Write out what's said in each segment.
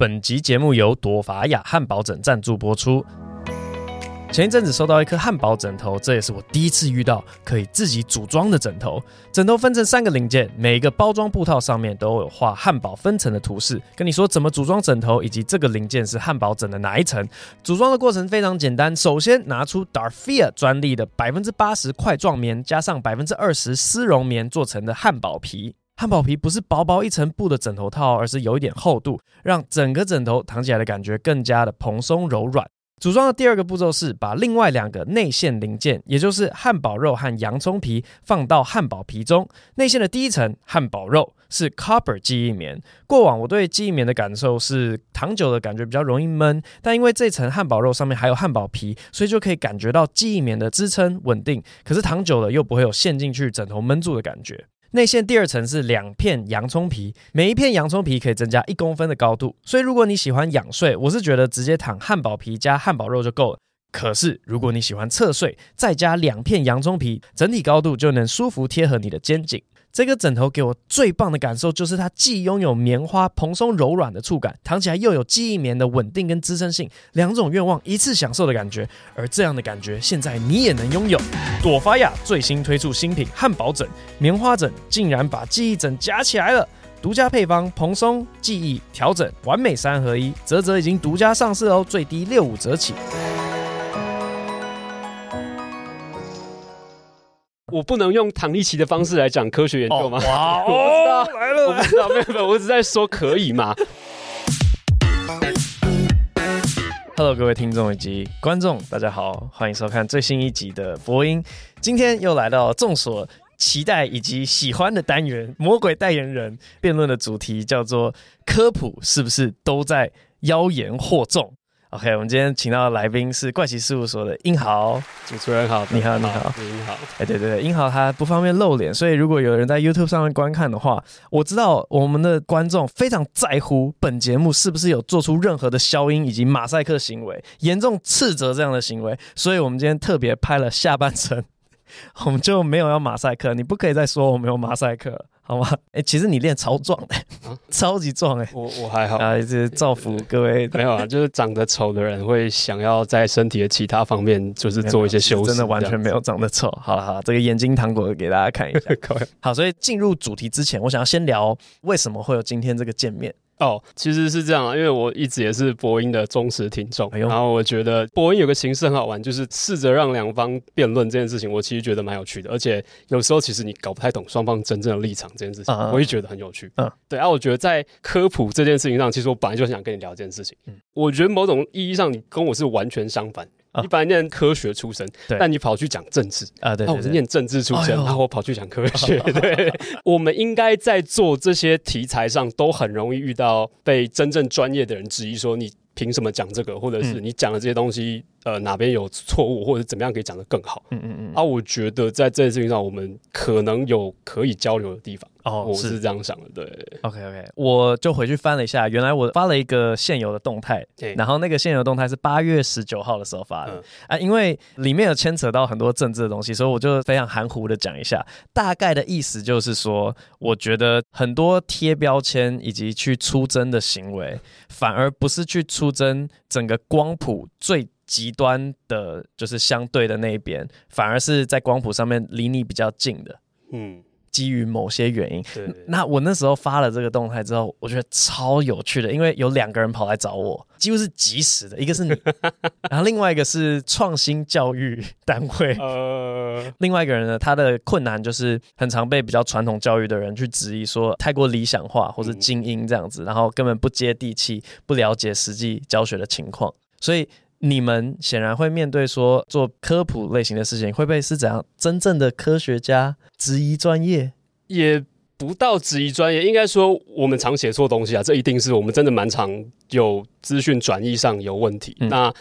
本集节目由朵法雅汉堡枕赞助播出。前一阵子收到一颗汉堡枕头，这也是我第一次遇到可以自己组装的枕头。枕头分成三个零件，每一个包装布套上面都有画汉堡分层的图示，跟你说怎么组装枕头，以及这个零件是汉堡枕的哪一层。组装的过程非常简单，首先拿出 Darfia 专利的百分之八十块状棉，加上百分之二十丝绒棉做成的汉堡皮。汉堡皮不是薄薄一层布的枕头套，而是有一点厚度，让整个枕头躺起来的感觉更加的蓬松柔软。组装的第二个步骤是把另外两个内馅零件，也就是汉堡肉和洋葱皮放到汉堡皮中。内馅的第一层汉堡肉是 copper 记忆棉。过往我对记忆棉的感受是躺久的感觉比较容易闷，但因为这层汉堡肉上面还有汉堡皮，所以就可以感觉到记忆棉的支撑稳定。可是躺久了又不会有陷进去枕头闷住的感觉。内馅第二层是两片洋葱皮，每一片洋葱皮可以增加一公分的高度，所以如果你喜欢仰睡，我是觉得直接躺汉堡皮加汉堡肉就够了。可是如果你喜欢侧睡，再加两片洋葱皮，整体高度就能舒服贴合你的肩颈。这个枕头给我最棒的感受就是它既拥有棉花蓬松柔软的触感，躺起来又有记忆棉的稳定跟支撑性，两种愿望一次享受的感觉。而这样的感觉现在你也能拥有。朵法雅最新推出新品汉堡枕棉花枕，竟然把记忆枕夹起来了，独家配方蓬松记忆调整完美三合一，啧啧已经独家上市哦，最低六五折起。我不能用唐立奇的方式来讲科学研究吗？哦、哇 哦，来了，我不知道，没有没有，我只在说可以吗？Hello，各位听众以及观众，大家好，欢迎收看最新一集的播音。今天又来到众所期待以及喜欢的单元——魔鬼代言人辩论的主题，叫做科普是不是都在妖言惑众？OK，我们今天请到的来宾是怪奇事务所的英豪，主持人好，你好，你好，你好，哎，对对对，英豪他不方便露脸，所以如果有人在 YouTube 上面观看的话，我知道我们的观众非常在乎本节目是不是有做出任何的消音以及马赛克行为，严重斥责这样的行为，所以我们今天特别拍了下半程，我们就没有要马赛克，你不可以再说我们有马赛克。好吗？哎、欸，其实你练超壮的，啊、超级壮哎！我我还好啊，就是造福各位。没有啊，就是长得丑的人会想要在身体的其他方面，就是做一些修饰。真的完全没有长得丑。好了好了，这个眼睛糖果给大家看一下。好，所以进入主题之前，我想要先聊为什么会有今天这个见面。哦，其实是这样啊，因为我一直也是播音的忠实听众，哎、然后我觉得播音有个形式很好玩，就是试着让两方辩论这件事情，我其实觉得蛮有趣的，而且有时候其实你搞不太懂双方真正的立场这件事情，嗯、我也觉得很有趣。嗯，对啊，我觉得在科普这件事情上，其实我本来就想跟你聊这件事情。嗯，我觉得某种意义上，你跟我是完全相反。你本来念科学出身，但你跑去讲政治啊？对，我是念政治出身，然后我跑去讲科学。对，我们应该在做这些题材上，都很容易遇到被真正专业的人质疑说，你凭什么讲这个，或者是你讲的这些东西，呃，哪边有错误，或者怎么样可以讲得更好？嗯嗯嗯。啊，我觉得在这件事情上，我们可能有可以交流的地方。哦，我是这样想的，对。OK OK，我就回去翻了一下，原来我发了一个现有的动态，对，然后那个现有动态是八月十九号的时候发的、嗯、啊，因为里面有牵扯到很多政治的东西，所以我就非常含糊的讲一下，大概的意思就是说，我觉得很多贴标签以及去出征的行为，反而不是去出征整个光谱最极端的，就是相对的那一边，反而是在光谱上面离你比较近的，嗯。基于某些原因，对对对，那我那时候发了这个动态之后，我觉得超有趣的，因为有两个人跑来找我，几乎是即时的，一个是你，然后另外一个是创新教育 单位，呃，另外一个人呢，他的困难就是很常被比较传统教育的人去质疑说太过理想化或是精英这样子，嗯、然后根本不接地气，不了解实际教学的情况，所以。你们显然会面对说做科普类型的事情，会被是怎样真正的科学家质疑专业？也不到质疑专业，应该说我们常写错东西啊，这一定是我们真的蛮常有资讯转译上有问题。嗯、那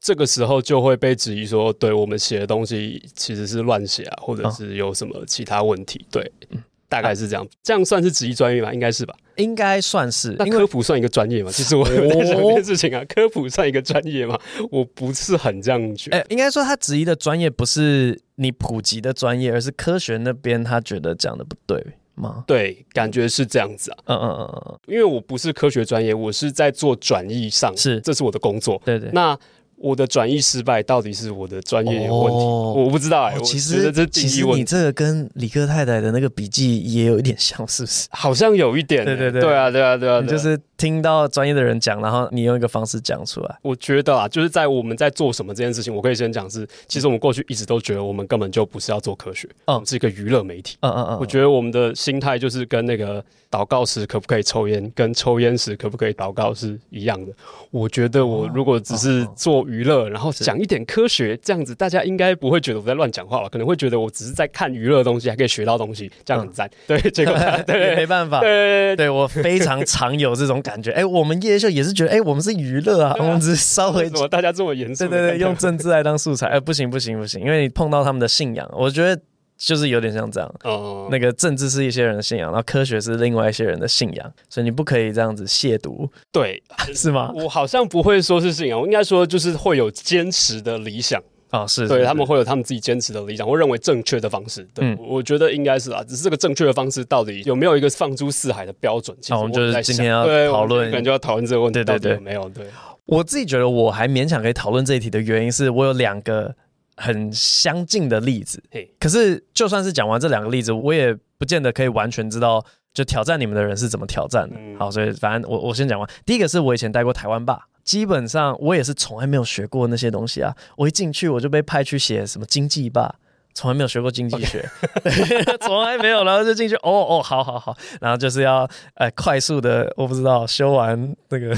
这个时候就会被质疑说，对我们写的东西其实是乱写啊，或者是有什么其他问题？对。嗯大概是这样，这样算是职业专业吗？应该是吧，应该算是。那科普算一个专业吗？其实我在想这件事情啊，哦、科普算一个专业吗？我不是很这样觉得。欸、应该说他质疑的专业不是你普及的专业，而是科学那边他觉得讲的不对。吗？对，感觉是这样子啊。嗯嗯嗯嗯，因为我不是科学专业，我是在做转译上，是，这是我的工作。对对，那。我的转译失败到底是我的专业有问题？哦、我不知道哎、欸。其实这其实你这个跟李克太太的那个笔记也有一点像，是不是？好像有一点、欸。对对对，对啊对啊对啊，你就是听到专业的人讲，然后你用一个方式讲出来。我觉得啊，就是在我们在做什么这件事情，我可以先讲是，其实我们过去一直都觉得我们根本就不是要做科学，嗯，是一个娱乐媒体。嗯嗯嗯。我觉得我们的心态就是跟那个祷告时可不可以抽烟，跟抽烟时可不可以祷告是一样的。我觉得我如果只是做娱乐，然后讲。一点科学，这样子大家应该不会觉得我在乱讲话吧？可能会觉得我只是在看娱乐的东西，还可以学到东西，这样很赞。嗯、对，结果 对，没办法。对对，对我非常常有这种感觉。哎、欸，我们夜夜秀也是觉得，哎、欸，我们是娱乐啊，啊，我们只是稍微怎么大家这么严肃？对对对，用政治来当素材，哎、欸，不行不行不行，因为你碰到他们的信仰，我觉得。就是有点像这样，哦，那个政治是一些人的信仰，然后科学是另外一些人的信仰，所以你不可以这样子亵渎，对，是吗？我好像不会说是信仰，我应该说就是会有坚持的理想啊、哦，是，对，他们会有他们自己坚持的理想，或认为正确的方式，对，嗯、我觉得应该是啊，只是这个正确的方式到底有没有一个放诸四海的标准？其实我们就是今天要讨论，可能就要讨论这个问题，对对没有？对，我自己觉得我还勉强可以讨论这一题的原因是我有两个。很相近的例子，可是就算是讲完这两个例子，我也不见得可以完全知道，就挑战你们的人是怎么挑战的。好，所以反正我我先讲完。第一个是我以前待过台湾吧，基本上我也是从来没有学过那些东西啊。我一进去我就被派去写什么经济吧，从来没有学过经济学，从.来没有，然后就进去，哦哦，好好好，然后就是要呃快速的，我不知道修完那个。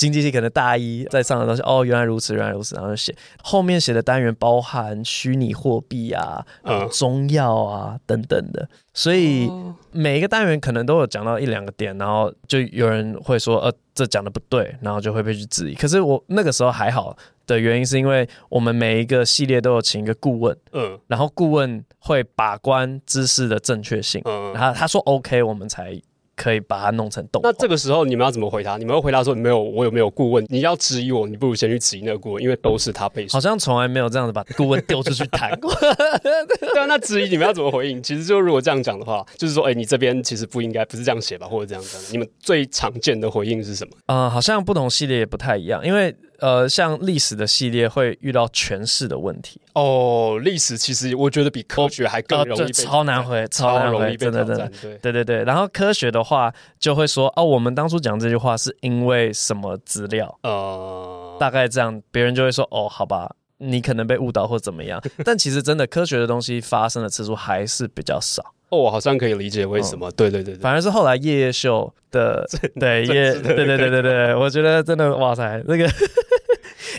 经济系可能大一在上的东西哦，原来如此，原来如此，然后写。后面写的单元包含虚拟货币啊、嗯、中药啊等等的，所以每一个单元可能都有讲到一两个点，然后就有人会说呃这讲的不对，然后就会被去质疑。可是我那个时候还好的原因是因为我们每一个系列都有请一个顾问，嗯，然后顾问会把关知识的正确性，嗯，然后他说 OK，我们才。可以把它弄成动画。那这个时候你们要怎么回答？你们会回答说：“没有，我有没有顾问？你要质疑我，你不如先去质疑那个顾问，因为都是他背书。”好像从来没有这样子把顾问丢出去谈过。对啊，那质疑你们要怎么回应？其实就如果这样讲的话，就是说，哎、欸，你这边其实不应该不是这样写吧，或者这样讲。你们最常见的回应是什么？啊、呃，好像不同系列也不太一样，因为。呃，像历史的系列会遇到诠释的问题哦。历史其实我觉得比科学还更容易超难回，超难回，超容易被挑战。对对对对。然后科学的话就会说哦，我们当初讲这句话是因为什么资料？呃，大概这样，别人就会说哦，好吧，你可能被误导或怎么样。但其实真的科学的东西发生的次数还是比较少。哦，我好像可以理解为什么。嗯、对，对对对，反而是后来夜夜秀的，对夜，对对对对对，我觉得真的哇塞，那个。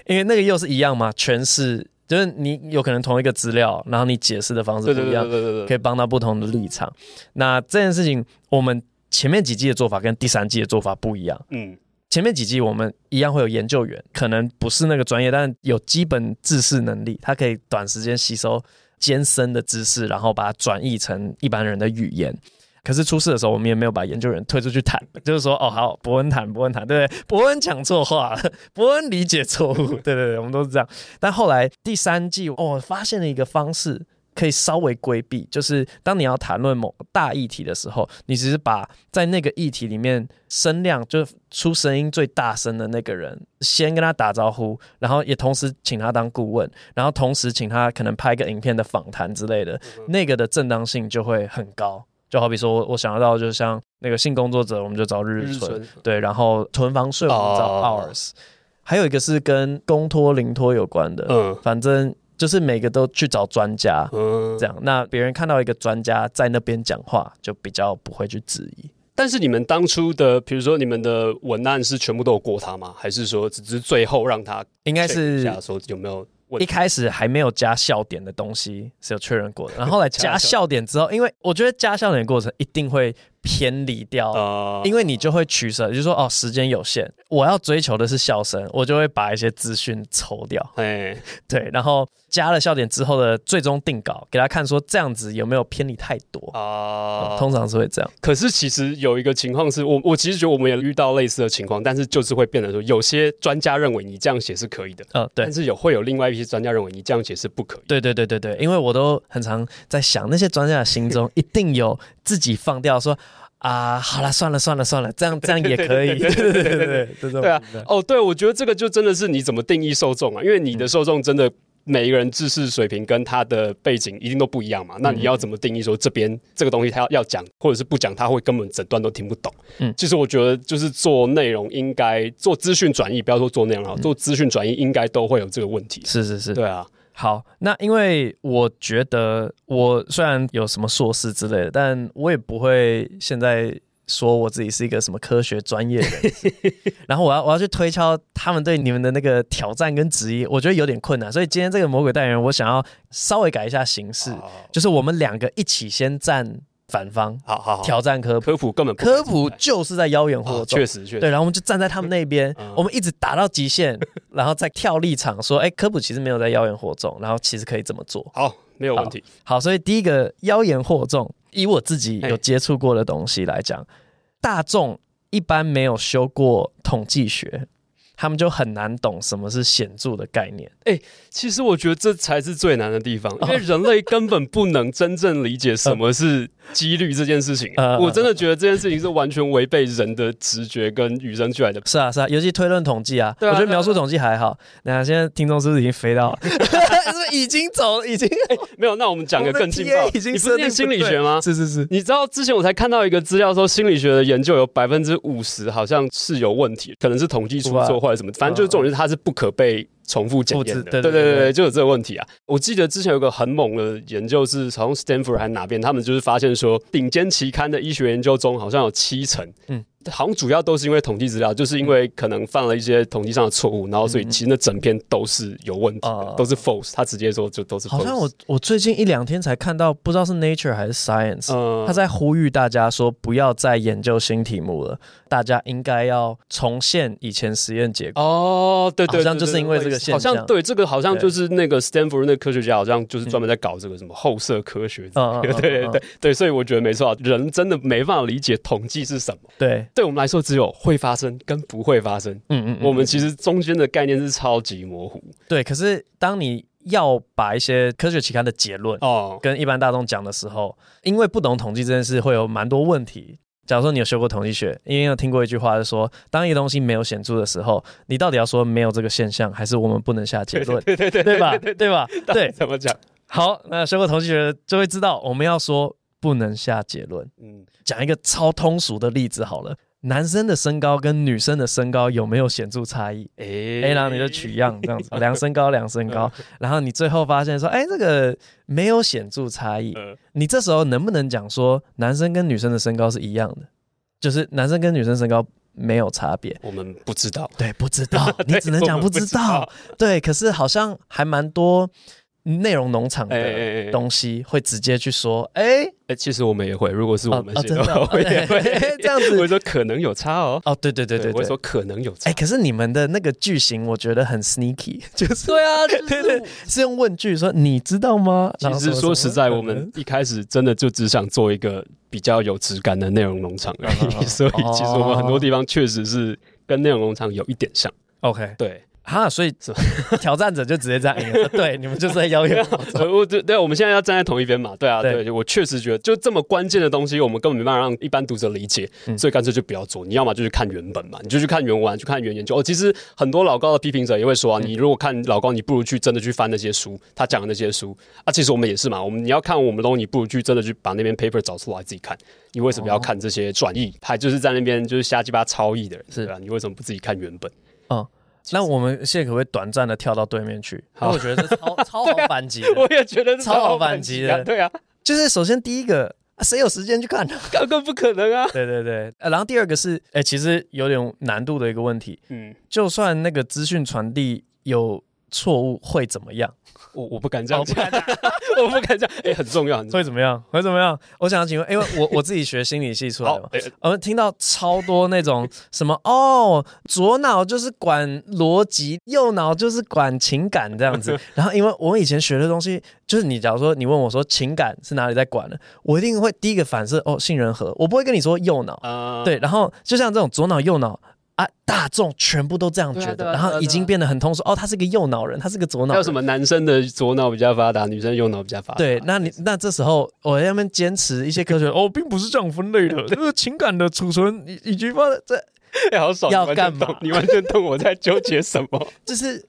因为那个又是一样嘛，全是就是你有可能同一个资料，然后你解释的方式不一样，可以帮到不同的立场。那这件事情，我们前面几季的做法跟第三季的做法不一样。嗯，前面几季我们一样会有研究员，可能不是那个专业，但有基本知识能力，他可以短时间吸收艰深的知识，然后把它转译成一般人的语言。可是出事的时候，我们也没有把研究人推出去谈，就是说，哦，好，伯恩谈，伯恩谈，对不对？博恩讲错话伯，恩理解错误，对对对，我们都是这样。但后来第三季，我，发现了一个方式，可以稍微规避，就是当你要谈论某大议题的时候，你只是把在那个议题里面声量就出声音最大声的那个人，先跟他打招呼，然后也同时请他当顾问，然后同时请他可能拍个影片的访谈之类的，那个的正当性就会很高。就好比说，我我想到就是像那个性工作者，我们就找日日春，对，然后囤房税我们找 Ours，还有一个是跟公托、临托有关的，嗯，反正就是每个都去找专家，嗯，这样，那别人看到一个专家在那边讲话，就比较不会去质疑。但是你们当初的，比如说你们的文案是全部都有过他吗？还是说只是最后让他应该是说有没有？一开始还没有加笑点的东西是有确认过的，然后后来加 笑点之后，因为我觉得加笑点的过程一定会偏离掉，呃、因为你就会取舍，就是说哦，时间有限，我要追求的是笑声，我就会把一些资讯抽掉。哎，对，然后加了笑点之后的最终定稿给他看，说这样子有没有偏离太多啊、呃嗯？通常是会这样。可是其实有一个情况是我，我其实觉得我们也遇到类似的情况，但是就是会变得说，有些专家认为你这样写是可以的，嗯、呃，对，但是有会有另外一些专家认为你这样写是不可以。对对对对对，因为我都很常在想，那些专家的心中 一定有自己放掉说。啊，好了，算了，算了，算了，这样这样也可以，对对对对对对啊，哦，对，我觉得这个就真的是你怎么定义受众啊？因为你的受众真的每一个人知识水平跟他的背景一定都不一样嘛，那你要怎么定义说这边这个东西他要要讲，或者是不讲，他会根本整段都听不懂？嗯，其实我觉得就是做内容应该做资讯转译，不要说做内容好，做资讯转译应该都会有这个问题。是是是，对啊。好，那因为我觉得我虽然有什么硕士之类的，但我也不会现在说我自己是一个什么科学专业人士。然后我要我要去推敲他们对你们的那个挑战跟质疑，我觉得有点困难。所以今天这个魔鬼代言人，我想要稍微改一下形式，就是我们两个一起先站。反方，好好好，挑战科普，科普根本科普就是在妖言惑众，确实确实，对，然后我们就站在他们那边，嗯、我们一直打到极限，然后再跳立场说，哎，科普其实没有在妖言惑众，然后其实可以这么做，好，没有问题。好，好，所以第一个妖言惑众，以我自己有接触过的东西来讲，大众一般没有修过统计学。他们就很难懂什么是显著的概念。哎、欸，其实我觉得这才是最难的地方，因为人类根本不能真正理解什么是几率这件事情。我真的觉得这件事情是完全违背人的直觉跟与生俱来的。是啊，是啊，尤其推论统计啊，我觉得描述统计还好。那现在听众是不是已经飞到了？是不是已经走？已经、欸、没有？那我们讲个更劲爆。已经你不是念心理学吗？是是是。你知道之前我才看到一个资料说，心理学的研究有百分之五十好像是有问题，可能是统计出错或者。什么？反正就是重点是它是不可被重复检验的。对对对对，就有这个问题啊！我记得之前有个很猛的研究是从 Stanford 还是哪边，他们就是发现说，顶尖期刊的医学研究中，好像有七成，嗯。好像主要都是因为统计资料，就是因为可能犯了一些统计上的错误，然后所以其实那整篇都是有问题的，嗯、都是 false。他直接说就都是 false。好像我我最近一两天才看到，不知道是 Nature 还是 Science，、嗯、他在呼吁大家说不要再研究新题目了，大家应该要重现以前实验结果。哦，对对，好像就是因为这个现象。好像对这个好像就是那个 Stanford 那科学家好像就是专门在搞这个什么后设科学。嗯、对对对对，对，所以我觉得没错，人真的没办法理解统计是什么。对，对我们来说只有。会发生跟不会发生，嗯嗯，嗯，我们其实中间的概念是超级模糊。对，可是当你要把一些科学期刊的结论哦跟一般大众讲的时候，因为不懂统计这件事，会有蛮多问题。假如说你有修过统计学，因为有听过一句话是说，当一个东西没有显著的时候，你到底要说没有这个现象，还是我们不能下结论？对对对，对吧？对吧？对，怎么讲？好，那修过统计学就会知道，我们要说不能下结论。嗯，讲一个超通俗的例子好了。男生的身高跟女生的身高有没有显著差异？哎、欸，然后你就取样这样子，量身高，量身高，然后你最后发现说，哎、欸，这个没有显著差异。你这时候能不能讲说，男生跟女生的身高是一样的？就是男生跟女生身高没有差别？我们不知道，对，不知道，你只能讲不知道。对，可是好像还蛮多。内容农场的东西会直接去说，哎、欸、哎、欸，其实我们也会，如果是我们写的话，哦哦、会。会这样子，会说可能有差哦。哦，对对对对，对，会说可能有差。哎、欸，可是你们的那个句型，我觉得很 sneaky，就是对啊，对对，是用问句说你知道吗？其实说实在，我们一开始真的就只想做一个比较有质感的内容农场而已，所以其实我们很多地方确实是跟内容农场有一点像。OK，对。哈，所以 挑战者就直接这样赢了。对，你们就是在妖言惑众。我对对，我们现在要站在同一边嘛？对啊，对，对我确实觉得，就这么关键的东西，我们根本没办法让一般读者理解，嗯、所以干脆就不要做。你要么就去看原本嘛，你就去看原文，去看原研究。哦，其实很多老高的批评者也会说啊，你如果看老高，你不如去真的去翻那些书，他讲的那些书啊。其实我们也是嘛，我们你要看我们东西，你不如去真的去把那边 paper 找出来自己看。你为什么要看这些转译？还就是在那边就是瞎鸡巴抄译的人，是吧？你为什么不自己看原本？嗯。那我们现在可不可以短暂的跳到对面去？我觉得这超 超好反击，我也觉得超好反击的。对啊，就是首先第一个，谁有时间去看？根本不可能啊！对对对，然后第二个是，哎，其实有点难度的一个问题。嗯，就算那个资讯传递有错误会怎么样？我我不敢这样讲，我不敢这样。哎、欸，很重要，会怎么样？会怎么样？我想要请问，因为我我自己学心理系出来的嘛，我们听到超多那种什么哦，左脑就是管逻辑，右脑就是管情感这样子。然后，因为我以前学的东西，就是你假如说你问我说情感是哪里在管的，我一定会第一个反射哦，杏仁核，我不会跟你说右脑。Uh、对，然后就像这种左脑右脑。啊！大众全部都这样觉得，然后已经变得很通俗。哦，他是个右脑人，他是个左脑。还有什么男生的左脑比较发达，女生右脑比较发达？对，那你那这时候我要们坚持一些科学哦，并不是这样分类的。这 个情感的储存以以及放在这，好爽，要干嘛？你完全懂我在纠结什么？就是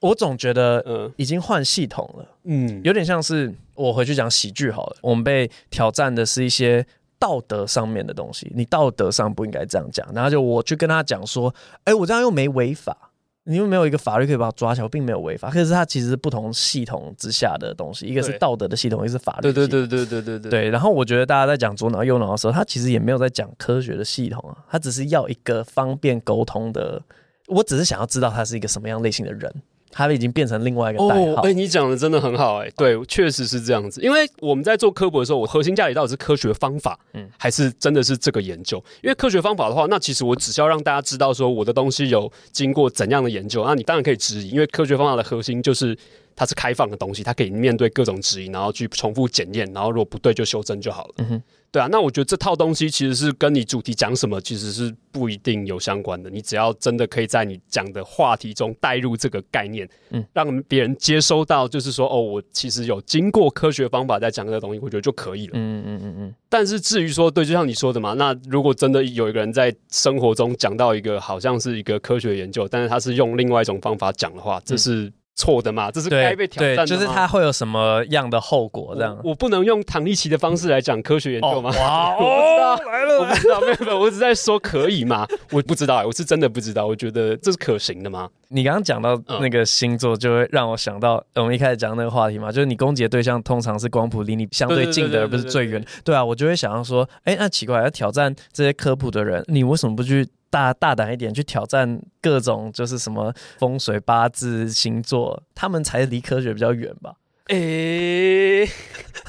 我总觉得，嗯，已经换系统了，嗯，有点像是我回去讲喜剧好了。我们被挑战的是一些。道德上面的东西，你道德上不应该这样讲。然后就我去跟他讲说，哎，我这样又没违法，你又没有一个法律可以把我抓起来，我并没有违法。可是它其实是不同系统之下的东西，一个是道德的系统，一个是法律。对对对对对对对。对，然后我觉得大家在讲左脑右脑的时候，他其实也没有在讲科学的系统啊，他只是要一个方便沟通的。我只是想要知道他是一个什么样类型的人。它已经变成另外一个代号。哎、哦欸，你讲的真的很好、欸，哎，对，确实是这样子。因为我们在做科普的时候，我核心价值到底是科学方法，嗯，还是真的是这个研究？因为科学方法的话，那其实我只需要让大家知道说我的东西有经过怎样的研究，那你当然可以质疑，因为科学方法的核心就是它是开放的东西，它可以面对各种质疑，然后去重复检验，然后如果不对就修正就好了。嗯哼。对啊，那我觉得这套东西其实是跟你主题讲什么其实是不一定有相关的。你只要真的可以在你讲的话题中带入这个概念，嗯，让别人接收到，就是说，哦，我其实有经过科学方法在讲这个东西，我觉得就可以了。嗯嗯嗯嗯。但是至于说，对，就像你说的嘛，那如果真的有一个人在生活中讲到一个好像是一个科学研究，但是他是用另外一种方法讲的话，这是。嗯错的嘛，这是该被挑战的。就是他会有什么样的后果？这样我，我不能用唐立奇的方式来讲科学研究吗？哦、哇，我不知道，哦、来了，我不知道，没有没有，我只在说可以吗？我不知道，我是真的不知道。我觉得这是可行的吗？你刚刚讲到那个星座，就会让我想到我们一开始讲那个话题嘛，就是你攻击的对象通常是光谱离你相对近的，而不是最远。对啊，我就会想要说，哎，那奇怪，要挑战这些科普的人，你为什么不去？大大胆一点去挑战各种，就是什么风水八字星座，他们才离科学比较远吧？诶、欸，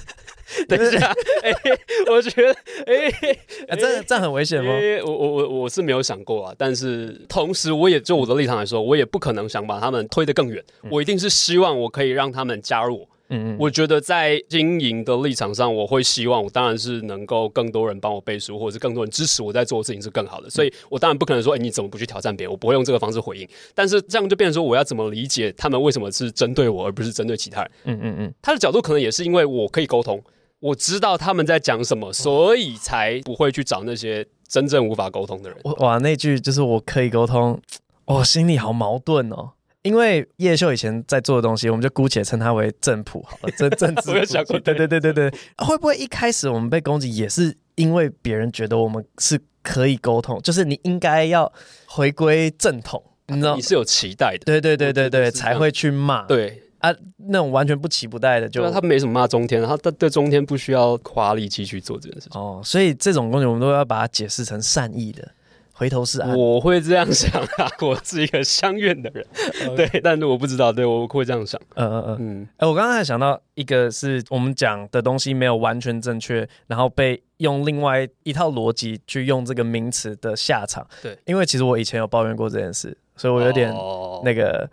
等一下，诶、欸，我觉得，诶、欸，啊、这这很危险吗？欸、我我我我是没有想过啊，但是同时，我也就我的立场来说，我也不可能想把他们推得更远，嗯、我一定是希望我可以让他们加入我。嗯，我觉得在经营的立场上，我会希望我当然是能够更多人帮我背书，或者是更多人支持我在做的事情是更好的。所以我当然不可能说，哎，你怎么不去挑战别人？我不会用这个方式回应。但是这样就变成说，我要怎么理解他们为什么是针对我，而不是针对其他人？嗯嗯嗯，他的角度可能也是因为我可以沟通，我知道他们在讲什么，所以才不会去找那些真正无法沟通的人。哇，那句就是我可以沟通，我心里好矛盾哦。因为叶秀以前在做的东西，我们就姑且称它为正谱好了。这政治，对对对对对，会不会一开始我们被攻击也是因为别人觉得我们是可以沟通，就是你应该要回归正统，你知道？你是有期待的，对对对对对，才会去骂。对啊，那种完全不期不待的，就他没什么骂中天，他他对中天不需要花力气去做这件事情。哦，所以这种东西我们都要把它解释成善意的。回头是岸，我会这样想啊，我是一个相怨的人，对，但是我不知道，对，我会这样想，嗯嗯嗯嗯，哎、欸，我刚刚还想到一个是我们讲的东西没有完全正确，然后被用另外一套逻辑去用这个名词的下场，对，因为其实我以前有抱怨过这件事，所以我有点那个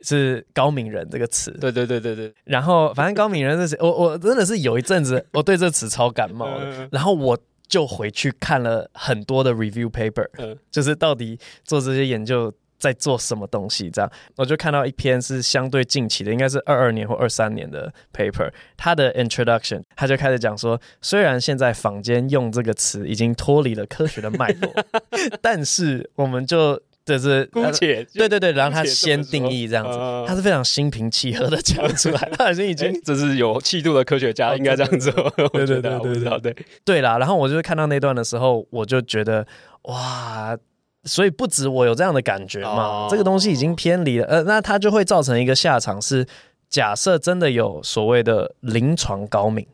是高敏人这个词，对对对对对，然后反正高敏人这词，我我真的是有一阵子我对这词超感冒的，然后我。就回去看了很多的 review paper，嗯，就是到底做这些研究在做什么东西，这样我就看到一篇是相对近期的，应该是二二年或二三年的 paper，它的 introduction，他就开始讲说，虽然现在坊间用这个词已经脱离了科学的脉络，但是我们就。就是姑且，对对对，然后他先定义这样子，呃、他是非常心平气和的讲出来，他好像已经这是有气度的科学家应该这样做，对对对对对对对，对啦。然后我就是看到那段的时候，我就觉得哇，所以不止我有这样的感觉嘛，哦、这个东西已经偏离了，呃，那它就会造成一个下场是，假设真的有所谓的临床高明，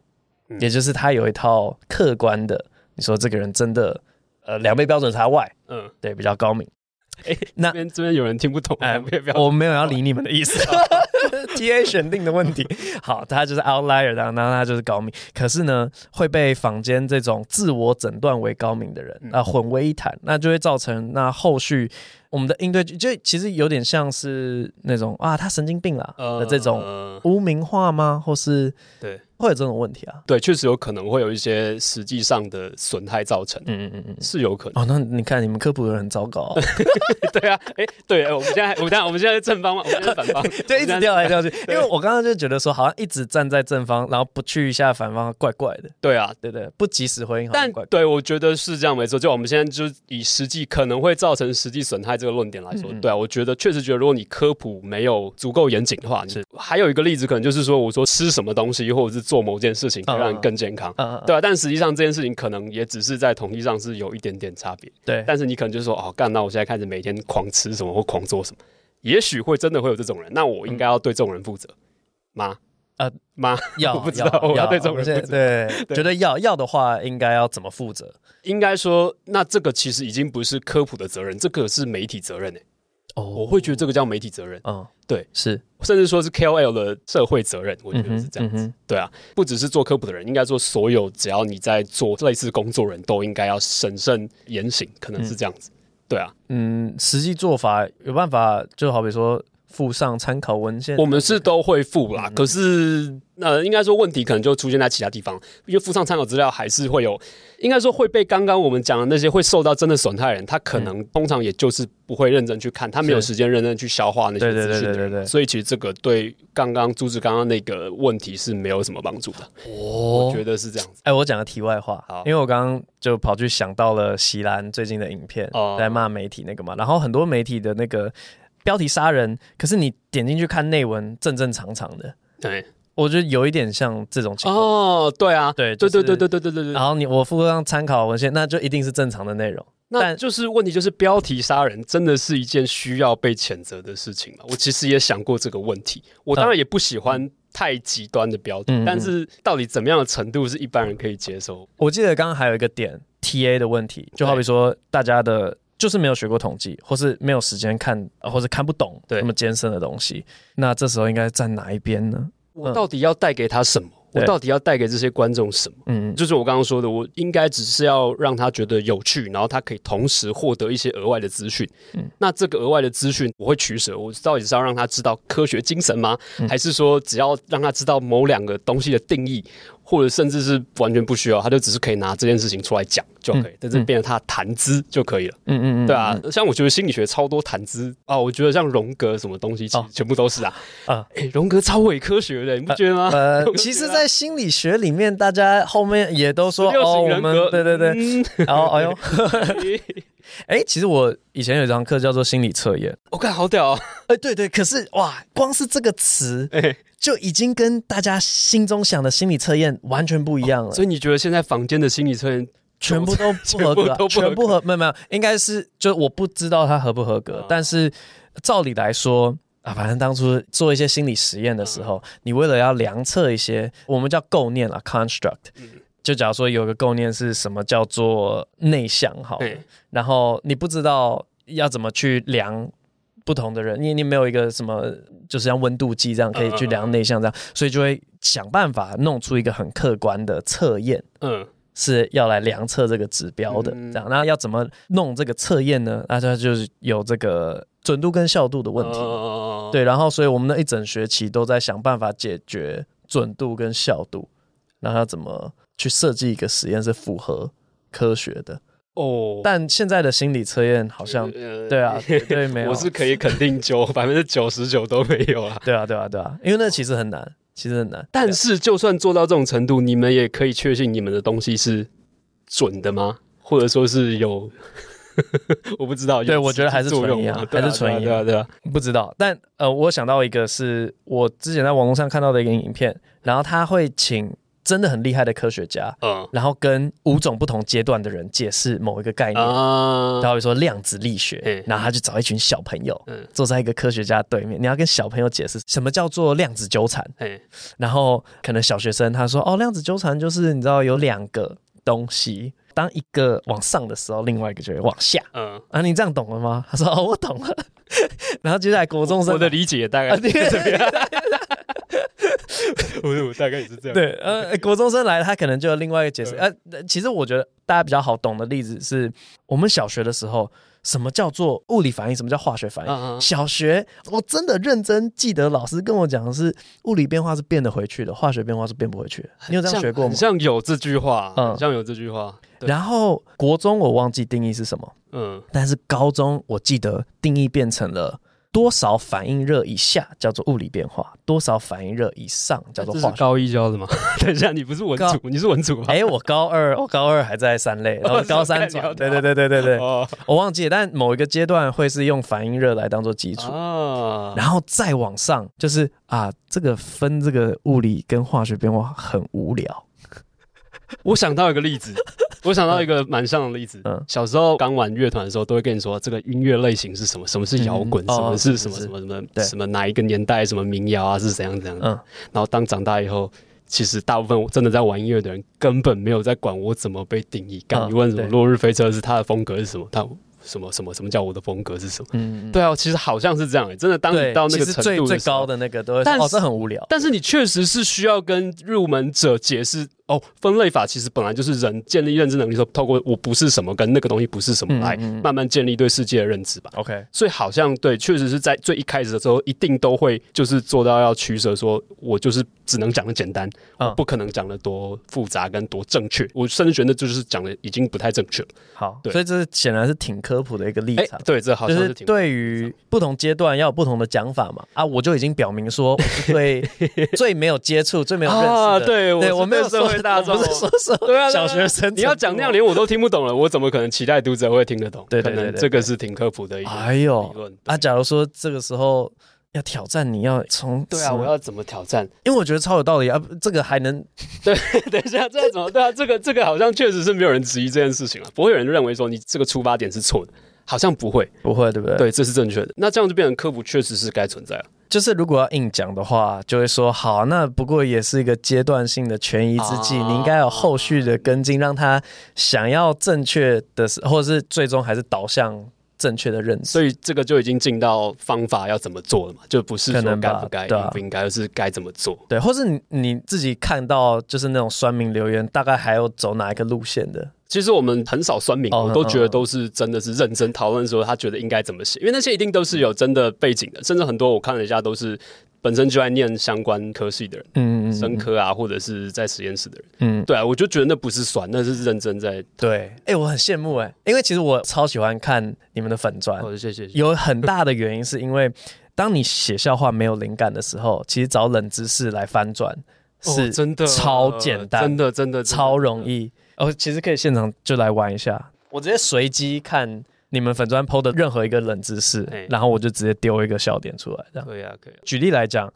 嗯、也就是他有一套客观的，你说这个人真的呃两倍标准差外，嗯，对，比较高明。哎，那边这边有人听不懂，哎，不要不要，我没有要理你们的意思。TA 选定的问题。好，他就是 outlier，然后他就是高明。可是呢，会被坊间这种自我诊断为高明的人啊、呃、混为一谈，那就会造成那后续。我们的应对就其实有点像是那种啊，他神经病了的这种无名化吗？或是对。会有这种问题啊？对，确实有可能会有一些实际上的损害造成。嗯嗯嗯是有可能。哦，那你看你们科普的很糟糕。对啊，哎，对，我们现在，我们我们现在正方吗？我们现在 反方，就，一直调来调去。因为我刚刚就觉得说，好像一直站在正方，然后不去一下反方，怪怪的。对啊，对对，不及时回应。但对，我觉得是这样没错。就我们现在就以实际可能会造成实际损害这个论点来说，对啊，我觉得确实觉得，如果你科普没有足够严谨的话，是。还有一个例子，可能就是说，我说吃什么东西，或者是做某件事情。会让人更健康，嗯、对啊，但实际上这件事情可能也只是在统计上是有一点点差别，对。但是你可能就是说，哦，干，那我现在开始每天狂吃什么或狂做什么，也许会真的会有这种人，那我应该要对这种人负责吗？呃，吗？要 我不知道，要我要对这种人。对，对觉得要要的话，应该要怎么负责？应该说，那这个其实已经不是科普的责任，这个是媒体责任诶。哦，我会觉得这个叫媒体责任。嗯，对，是，甚至说是 KOL 的社会责任，我觉得是这样子。对啊，不只是做科普的人，应该说所有只要你在做类似工作人都应该要审慎言行，可能是这样子。对啊，嗯，实际做法有办法，就好比说。附上参考文献，我们是都会附啦。嗯、可是，呃，应该说问题可能就出现在其他地方，因为附上参考资料还是会有，应该说会被刚刚我们讲的那些会受到真的损害的人，他可能通常也就是不会认真去看，他没有时间认真去消化那些资讯。对对对对对。所以其实这个对刚刚阻止刚刚那个问题是没有什么帮助的。哦，我觉得是这样子。哎，我讲个题外话，好，因为我刚刚就跑去想到了席兰最近的影片，哦、在骂媒体那个嘛，然后很多媒体的那个。标题杀人，可是你点进去看内文，正正常常的。对，我觉得有一点像这种情况。哦，对啊，对，对，对，对，对，对，对，对。然后你我附上参考文献，那就一定是正常的内容。那就是问题，就是标题杀人真的是一件需要被谴责的事情吗？我其实也想过这个问题。我当然也不喜欢太极端的标题，嗯、但是到底怎么样的程度是一般人可以接受？我记得刚刚还有一个点，TA 的问题，就好比说大家的。就是没有学过统计，或是没有时间看，或是看不懂那么艰深的东西。那这时候应该站哪一边呢？我到底要带给他什么？我到底要带给这些观众什么？嗯，就是我刚刚说的，我应该只是要让他觉得有趣，然后他可以同时获得一些额外的资讯。嗯，那这个额外的资讯我会取舍，我到底是要让他知道科学精神吗？嗯，还是说只要让他知道某两个东西的定义？或者甚至是完全不需要，他就只是可以拿这件事情出来讲就可以，但是变成他的谈资就可以了。嗯嗯嗯，对啊，像我觉得心理学超多谈资啊，我觉得像荣格什么东西，全部都是啊。啊，哎，荣格超伪科学的，你不觉得吗？呃，其实，在心理学里面，大家后面也都说哦，我们对对对，然后哎呦，哎，其实我以前有一堂课叫做心理测验，我看好屌啊！哎，对对，可是哇，光是这个词，哎。就已经跟大家心中想的心理测验完全不一样了。哦，所以你觉得现在坊间的心理测验全部都不合格，啊，全部合没有没有，应该是就我不知道它合不合格。哦，但是照理来说啊，反正当初做一些心理实验的时候，嗯，你为了要量测一些我们叫构念啊 construct，嗯，就假如说有个构念是什么叫做内向好，嗯，然后你不知道要怎么去量。不同的人，你你没有一个什么，就是像温度计这样可以去量内向这样，所以就会想办法弄出一个很客观的测验，嗯，是要来量测这个指标的，这样。那要怎么弄这个测验呢？那它就是有这个准度跟效度的问题，对。然后，所以我们的一整学期都在想办法解决准度跟效度，然后要怎么去设计一个实验是符合科学的。哦，oh, 但现在的心理测验好像，呃、对啊，对，没有，我是可以肯定九 百分之九十九都没有啊。对啊，对啊，对啊，因为那其实很难，其实很难。但是就算做到这种程度，你们也可以确信你们的东西是准的吗？或者说是有？我不知道。对，我觉得还是纯一啊，还是纯一样，对啊，对啊，不知道。但呃，我想到一个是我之前在网络上看到的一个影片，然后他会请。真的很厉害的科学家，嗯，然后跟五种不同阶段的人解释某一个概念，啊，他会说量子力学，嗯，然后他就找一群小朋友，嗯，坐在一个科学家对面，你要跟小朋友解释什么叫做量子纠缠，嗯，然后可能小学生他说，哦，量子纠缠就是你知道有两个东西，当一个往上的时候，另外一个就会往下，嗯，啊，你这样懂了吗？他说，哦，我懂了。然后接下来国中生，我的理解大概。我我大概也是这样。对，呃，国中生来了，他可能就有另外一个解释。呃，其实我觉得大家比较好懂的例子是我们小学的时候。什么叫做物理反应？什么叫化学反应？嗯嗯，小学我真的认真记得老师跟我讲的是物理变化是变得回去的，化学变化是变不回去的。你有这样学过吗？好像有这句话，嗯，像有这句话。然后国中我忘记定义是什么，嗯，但是高中我记得定义变成了。多少反应热以下叫做物理变化，多少反应热以上叫做化学。是高一教的吗？等一下，你不是文组，你是文组吗？哎、欸，我高二，我高二还在三类，然后高三转。对对对对对对，哦、我忘记了。但某一个阶段会是用反应热来当做基础，哦、然后再往上就是啊，这个分这个物理跟化学变化很无聊。我想到一个例子。我想到一个蛮像的例子，嗯，小时候刚玩乐团的时候，都会跟你说这个音乐类型是什么，什么是摇滚，什么是什么什么什么什么哪一个年代什么民谣啊是怎样怎样，嗯，然后当长大以后，其实大部分真的在玩音乐的人根本没有在管我怎么被定义，刚你问什么落日飞车是他的风格是什么，他什么什么什么叫我的风格是什么，嗯，对啊，其实好像是这样，真的当你到那个程度最最高的那个都会，但是很无聊，但是你确实是需要跟入门者解释。哦，分类法其实本来就是人建立认知能力，时候透过我不是什么跟那个东西不是什么来慢慢建立对世界的认知吧。OK，所以好像对，确实是在最一开始的时候，一定都会就是做到要取舍，说我就是只能讲的简单，我不可能讲的多复杂跟多正确。我甚至觉得就是讲的已经不太正确了。好，对，所以这是显然是挺科普的一个立场。对，这好像是挺对于不同阶段要有不同的讲法嘛。啊，我就已经表明说，我是最 最没有接触、最没有认识的。对，对我没有说。大众不是说说对啊，小学生，你要讲那样连我都听不懂了，我怎么可能期待读者会听得懂？对对对，这个是挺科普的一个哎呦，啊，假如说这个时候要挑战，你要从对啊，我要怎么挑战？因为我觉得超有道理啊，这个还能 对？等一下，这怎么 对啊？这个这个好像确实是没有人质疑这件事情了，不会有人认为说你这个出发点是错的，好像不会，不会，对不对？对，这是正确的。那这样就变成科普确实是该存在了。就是如果要硬讲的话，就会说好，那不过也是一个阶段性的权宜之计，啊、你应该有后续的跟进，让他想要正确的，或者是最终还是导向正确的认识。所以这个就已经进到方法要怎么做了嘛，就不是说该不该、应不应该，而是该怎么做。对，或是你你自己看到就是那种酸民留言，大概还有走哪一个路线的？其实我们很少酸民，我都觉得都是真的是认真讨论说他觉得应该怎么写，因为那些一定都是有真的背景的，甚至很多我看了一下都是本身就在念相关科系的人，嗯，生科啊，或者是在实验室的人，嗯，对啊，我就觉得那不是酸，那是认真在对。哎，我很羡慕哎，因为其实我超喜欢看你们的粉专，谢谢谢谢。有很大的原因是因为当你写笑话没有灵感的时候，其实找冷知识来翻转是真的超简单，真的真的超容易。哦，其实可以现场就来玩一下，我直接随机看你们粉砖 PO 的任何一个冷知识，然后我就直接丢一个笑点出来，这样。可以啊，可以。举例来讲。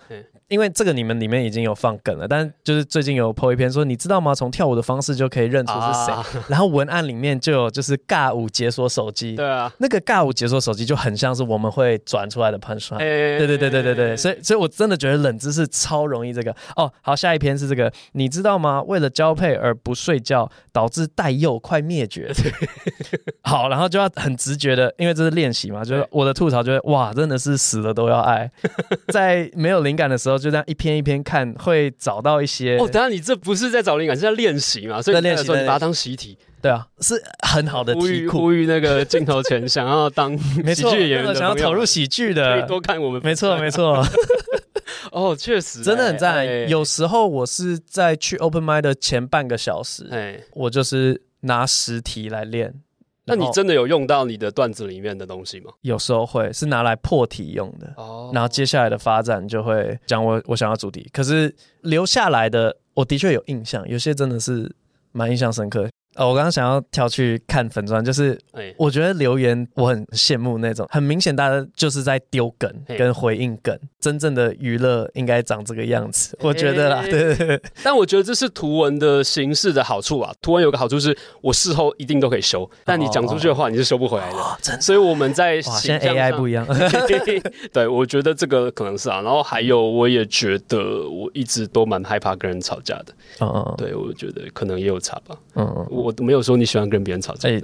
因为这个你们里面已经有放梗了，但就是最近有 po 一篇说，你知道吗？从跳舞的方式就可以认出是谁。啊、然后文案里面就有就是尬舞解锁手机，对啊，那个尬舞解锁手机就很像是我们会转出来的 punchline。对对对对对对，所以所以我真的觉得冷知识超容易这个。哦，好，下一篇是这个，你知道吗？为了交配而不睡觉，导致带幼快灭绝。好，然后就要很直觉得，因为这是练习嘛，就是我的吐槽就是哇，真的是死了都要爱，在没有灵感的时候。就这样一篇一篇看，会找到一些哦。等下你这不是在找灵感，是在练习嘛？所以练习说你把它当习题，对啊，是很好的题库。呼吁那个镜头前想要当喜剧演员、想要投入喜剧的，可以多看我们。没错，没错。哦，确实真的很赞。有时候我是在去 open mic 的前半个小时，哎，我就是拿实题来练。那你真的有用到你的段子里面的东西吗？有时候会是拿来破题用的哦，然后接下来的发展就会讲我我想要主题，可是留下来的我的确有印象，有些真的是蛮印象深刻。哦，我刚刚想要跳去看粉砖，就是我觉得留言我很羡慕那种，很明显大家就是在丢梗跟回应梗，真正的娱乐应该长这个样子，我觉得啦。对对对。但我觉得这是图文的形式的好处啊，图文有个好处是我事后一定都可以修，但你讲出去的话你是修不回来的。真的。所以我们在现在 AI 不一样。对，我觉得这个可能是啊。然后还有，我也觉得我一直都蛮害怕跟人吵架的。嗯嗯。对，我觉得可能也有差吧。嗯嗯。我都没有说你喜欢跟别人吵架，欸、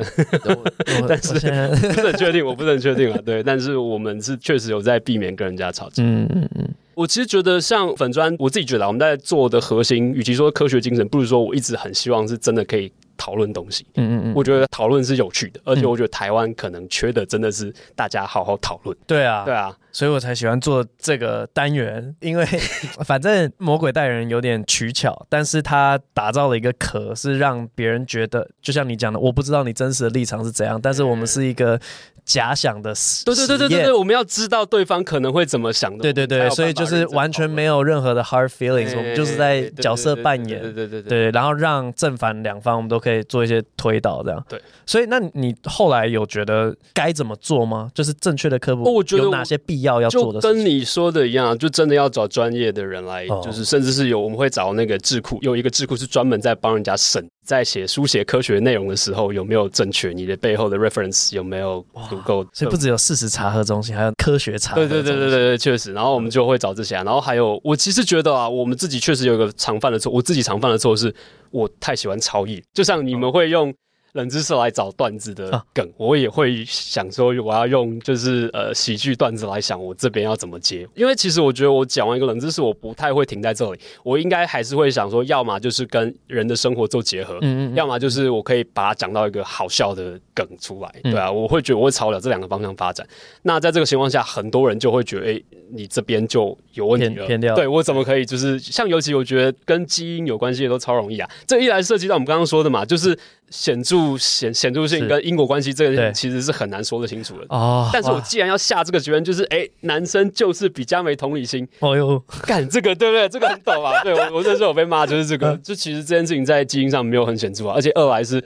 但是 不是很确定，我不是很确定啊。对，但是我们是确实有在避免跟人家吵架。嗯嗯嗯。我其实觉得像粉专，我自己觉得我们在做的核心，与其说科学精神，不如说我一直很希望是真的可以。讨论东西，嗯嗯嗯，我觉得讨论是有趣的，而且我觉得台湾可能缺的真的是大家好好讨论。对啊，对啊，所以我才喜欢做这个单元，因为 反正魔鬼代人有点取巧，但是他打造了一个壳，是让别人觉得，就像你讲的，我不知道你真实的立场是怎样，但是我们是一个。假想的实对对对对对对，我们要知道对方可能会怎么想的。对对对，所以就是完全没有任何的 hard feelings，我们就是在角色扮演。对对对对，然后让正反两方我们都可以做一些推导，这样。对，所以那你后来有觉得该怎么做吗？就是正确的科普，我觉得有哪些必要要要做的？跟你说的一样，就真的要找专业的人来，就是甚至是有我们会找那个智库，有一个智库是专门在帮人家审。在写书写科学内容的时候，有没有正确？你的背后的 reference 有没有足够？所以不只有事实查核中心，还有科学查核。对对对对对，确实。然后我们就会找这些，然后还有，我其实觉得啊，我们自己确实有一个常犯的错。我自己常犯的错是，我太喜欢超译，就像你们会用。冷知识来找段子的梗，啊、我也会想说，我要用就是呃喜剧段子来想我这边要怎么接，因为其实我觉得我讲完一个冷知识，我不太会停在这里，我应该还是会想说，要么就是跟人的生活做结合，嗯嗯嗯，要么就是我可以把它讲到一个好笑的梗出来，对啊，我会觉得我会朝了这两个方向发展。那在这个情况下，很多人就会觉得，哎、欸，你这边就有问题了，偏，偏掉。对，我怎么可以就是像尤其我觉得跟基因有关系的都超容易啊，这一来涉及到我们刚刚说的嘛，就是。显著显显著性跟因果关系，这个其实是很难说得清楚的。哦，但是我既然要下这个结论，就是哎、欸，男生就是比较没同理心。哦呦，干这个对不对？这个很懂啊。对我，我那时候被骂就是这个。就其实这件事情在基因上没有很显著啊，而且二来是，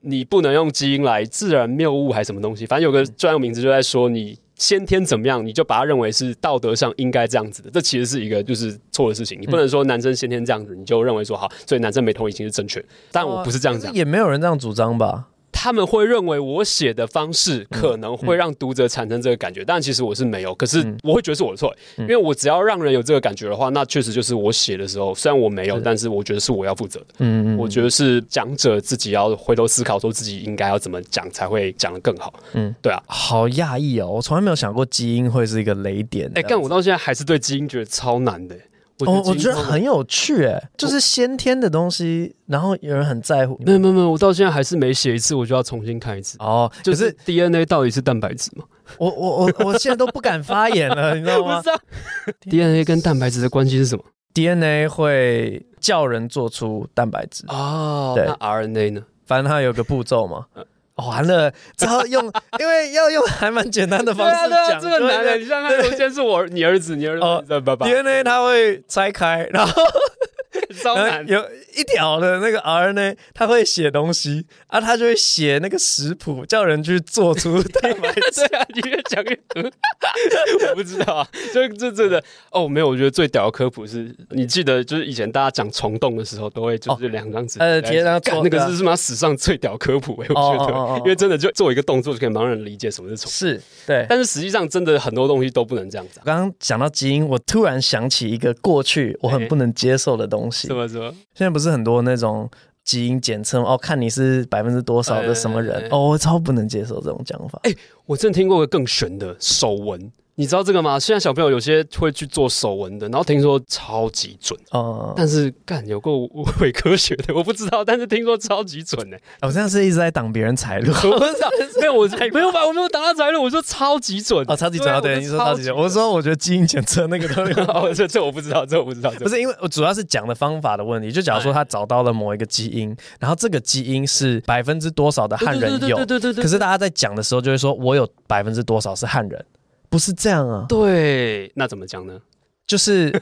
你不能用基因来自然谬误还是什么东西，反正有个专有名词就在说你。先天怎么样，你就把它认为是道德上应该这样子的，这其实是一个就是错的事情。你不能说男生先天这样子，你就认为说好，所以男生没同理心是正确。但我不是这样讲，也没有人这样主张吧。他们会认为我写的方式可能会让读者产生这个感觉，但其实我是没有。可是我会觉得是我的错，因为我只要让人有这个感觉的话，那确实就是我写的时候，虽然我没有，但是我觉得是我要负责的。嗯嗯，我觉得是讲者自己要回头思考，说自己应该要怎么讲才会讲得更好。嗯，对啊，好讶异哦，我从来没有想过基因会是一个雷点。哎，但我到现在还是对基因觉得超难的。我我觉得很有趣，哎，就是先天的东西，然后有人很在乎。没有没有没有，我到现在还是每写一次，我就要重新看一次。哦，就是 DNA 到底是蛋白质吗？我我我我现在都不敢发言了，你知道吗？DNA 跟蛋白质的关系是什么？DNA 会叫人做出蛋白质哦，对，那 RNA 呢？反正它有个步骤嘛。完了，之后用，因为要用还蛮简单的方式讲，这个男人。你像他，首先是我你儿子，你儿子，哦，爸爸，DNA 他会拆开，然后。超难，有一条的那个 RNA，他会写东西啊，他就会写那个食谱，叫人去做出蛋白质。对啊，你越讲越，我不知道啊，就这这的哦，没有，我觉得最屌的科普是你记得，就是以前大家讲虫洞的时候，都会就是两张纸，呃，贴上干那个是什么史上最屌科普哎，我觉得，因为真的就做一个动作就可以盲人理解什么是虫。是对，但是实际上真的很多东西都不能这样子。刚刚讲到基因，我突然想起一个过去我很不能接受的东西。什么什么？现在不是很多那种基因检测哦，看你是百分之多少的什么人哦，我超不能接受这种讲法。哎，我真的听过个更玄的手纹。你知道这个吗？现在小朋友有些会去做手纹的，然后听说超级准哦。但是干有够伪科学的，我不知道。但是听说超级准呢。我这样是一直在挡别人财路。我不知道，没有我没有吧？我没有挡他财路。我说超级准哦，超级准。对，你说超级准。我说我觉得基因检测那个东西，哦，这这我不知道，这我不知道。不是因为我主要是讲的方法的问题。就假如说他找到了某一个基因，然后这个基因是百分之多少的汉人有，对对对对。可是大家在讲的时候就会说，我有百分之多少是汉人。不是这样啊，对，那怎么讲呢？就是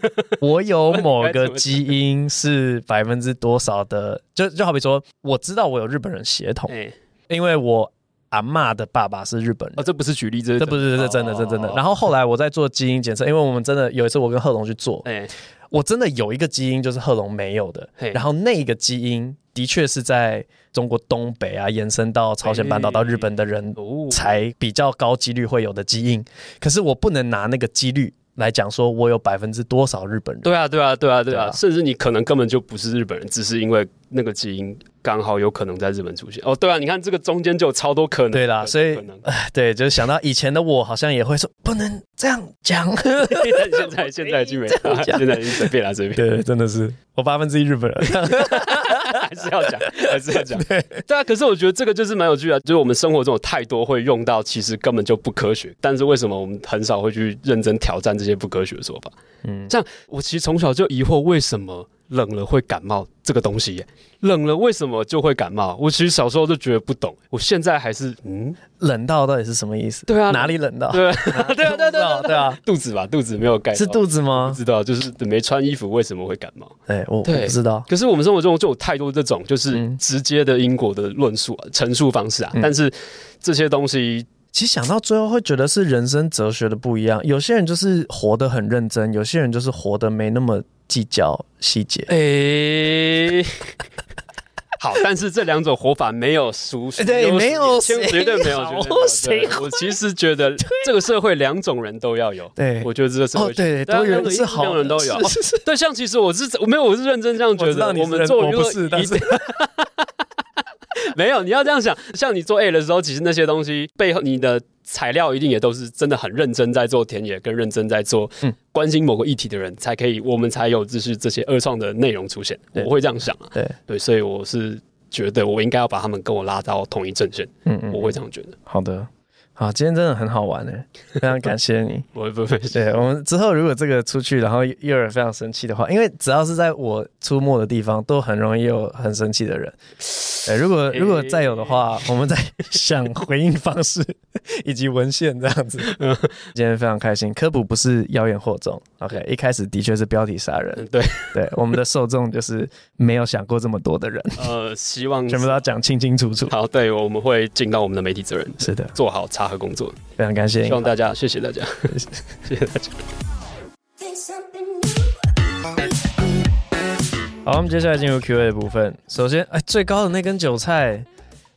我有某个基因是百分之多少的，就就好比说，我知道我有日本人血统，欸、因为我阿嬷的爸爸是日本人。哦，这不是举例，这这不是这真的，这真的。然后后来我在做基因检测，因为我们真的有一次我跟贺龙去做，欸、我真的有一个基因就是贺龙没有的，欸、然后那个基因的确是在。中国东北啊，延伸到朝鲜半岛到日本的人才比较高几率会有的基因，可是我不能拿那个几率来讲说我有百分之多少日本人。对啊，对啊，对啊，对啊，甚至你可能根本就不是日本人，只是因为那个基因刚好有可能在日本出现。哦，对啊，你看这个中间就有超多可能。对啦，所以可能对，就是想到以前的我，好像也会说不能这样讲。现在现在已经没了，现在已经随便了，随便。对，真的是我八分之一日本人，还是要讲，还是要讲。对对啊，可是我觉得这个就是蛮有趣的，就是我们生活中有太多会用到，其实根本就不科学，但是为什么我们很少会去认真挑战这些不科学的说法？嗯，像我其实从小就疑惑为什么。冷了会感冒这个东西，冷了为什么就会感冒？我其实小时候就觉得不懂，我现在还是嗯，冷到到底是什么意思？对啊，哪里冷到？对啊，对啊，对啊，对啊，对啊，肚子吧，肚子没有盖，是肚子吗？不知道，就是没穿衣服为什么会感冒？哎，我不知道。可是我们生活中就有太多这种就是直接的因果的论述啊，陈述方式啊，但是这些东西。其实想到最后会觉得是人生哲学的不一样，有些人就是活得很认真，有些人就是活得没那么计较细节。哎、欸，好，但是这两种活法没有孰孰 对，没有绝对没有。谁？我其实觉得 这个社会两种人都要有。对，我觉得这个社会、哦、对多元是好人都有。是是是对，像其实我是我没有，我是认真这样觉得。我，我们做娱乐一定。没有，你要这样想。像你做 A 的时候，其实那些东西背后，你的材料一定也都是真的很认真在做田野，跟认真在做关心某个议题的人才可以，我们才有就是这些二创的内容出现。我会这样想啊。对对，所以我是觉得我应该要把他们跟我拉到同一阵线。嗯嗯，我会这样觉得。好的。好，今天真的很好玩呢，非常感谢你。我不会。对，我们之后如果这个出去，然后又有人非常生气的话，因为只要是在我出没的地方，都很容易有很生气的人。对，如果如果再有的话，我们再想回应方式 以及文献这样子。今天非常开心，科普不是妖言惑众。OK，一开始的确是标题杀人。对对，我们的受众就是没有想过这么多的人。呃，希望全部都要讲清清楚楚。好，对，我们会尽到我们的媒体责任。是的，做好查。和工作，非常感谢，希望大家，谢谢大家，谢谢大家。好，我们接下来进入 Q&A 的部分。首先，哎，最高的那根韭菜。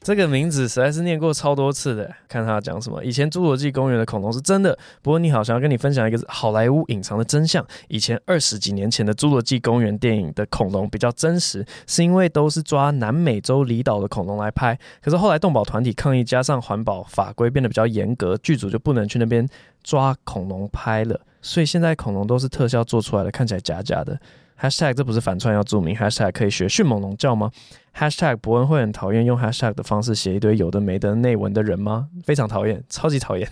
这个名字实在是念过超多次的，看他讲什么。以前侏罗纪公园的恐龙是真的，不过你好，想要跟你分享一个好莱坞隐藏的真相。以前二十几年前的侏罗纪公园电影的恐龙比较真实，是因为都是抓南美洲离岛的恐龙来拍。可是后来动保团体抗议，加上环保法规变得比较严格，剧组就不能去那边抓恐龙拍了，所以现在恐龙都是特效做出来的，看起来假假的。Hashtag 这不是反串要注明，Hashtag 可以学迅猛龙叫吗？Hashtag 博恩会很讨厌用 Hashtag 的方式写一堆有的没的内文的人吗？非常讨厌，超级讨厌。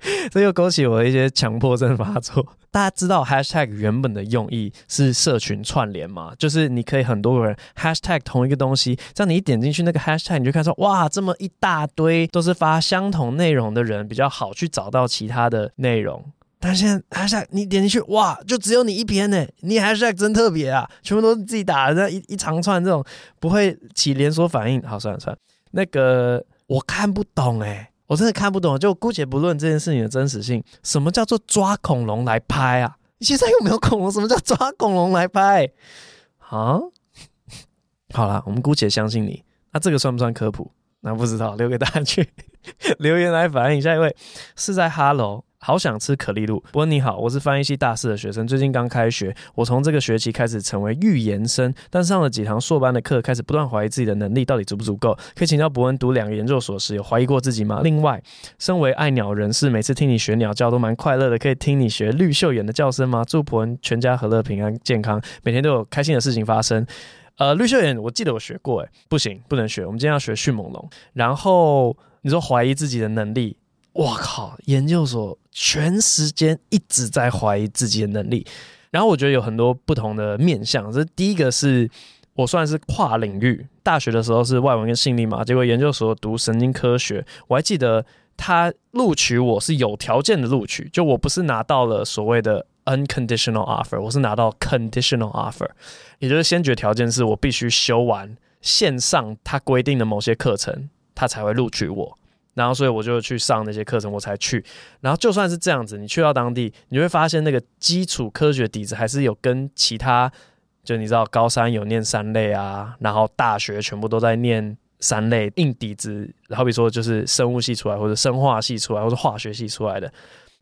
这又勾起我的一些强迫症发作。大家知道 Hashtag 原本的用意是社群串联吗？就是你可以很多人 Hashtag 同一个东西，这样你一点进去那个 Hashtag，你就看说哇，这么一大堆都是发相同内容的人，比较好去找到其他的内容。但现在还是你点进去，哇，就只有你一篇呢，你 hashtag 真特别啊，全部都是自己打的，那一一长串这种不会起连锁反应。好，算了算了，那个我看不懂哎，我真的看不懂。就姑且不论这件事情的真实性，什么叫做抓恐龙来拍啊？现在又没有恐龙，什么叫抓恐龙来拍？啊？好啦，我们姑且相信你。那这个算不算科普？那不知道，留给大家去 留言来反映。下一位是在哈喽。好想吃可丽露。不过你好，我是翻译系大四的学生，最近刚开学。我从这个学期开始成为预研生，但上了几堂硕班的课，开始不断怀疑自己的能力到底足不足够。可以请教博恩，读两个研究所时有怀疑过自己吗？另外，身为爱鸟人士，每次听你学鸟叫都蛮快乐的。可以听你学绿绣眼的叫声吗？祝博恩全家和乐、平安、健康，每天都有开心的事情发生。呃，绿绣眼我记得我学过，诶，不行，不能学。我们今天要学迅猛龙。然后你说怀疑自己的能力。我靠！研究所全时间一直在怀疑自己的能力，然后我觉得有很多不同的面向。这第一个是我算是跨领域，大学的时候是外文跟心理嘛，结果研究所读神经科学。我还记得他录取我是有条件的录取，就我不是拿到了所谓的 unconditional offer，我是拿到 conditional offer，也就是先决条件是我必须修完线上他规定的某些课程，他才会录取我。然后，所以我就去上那些课程，我才去。然后，就算是这样子，你去到当地，你会发现那个基础科学底子还是有跟其他，就你知道，高三有念三类啊，然后大学全部都在念三类硬底子，好比说就是生物系出来，或者生化系出来，或者化学系出来的，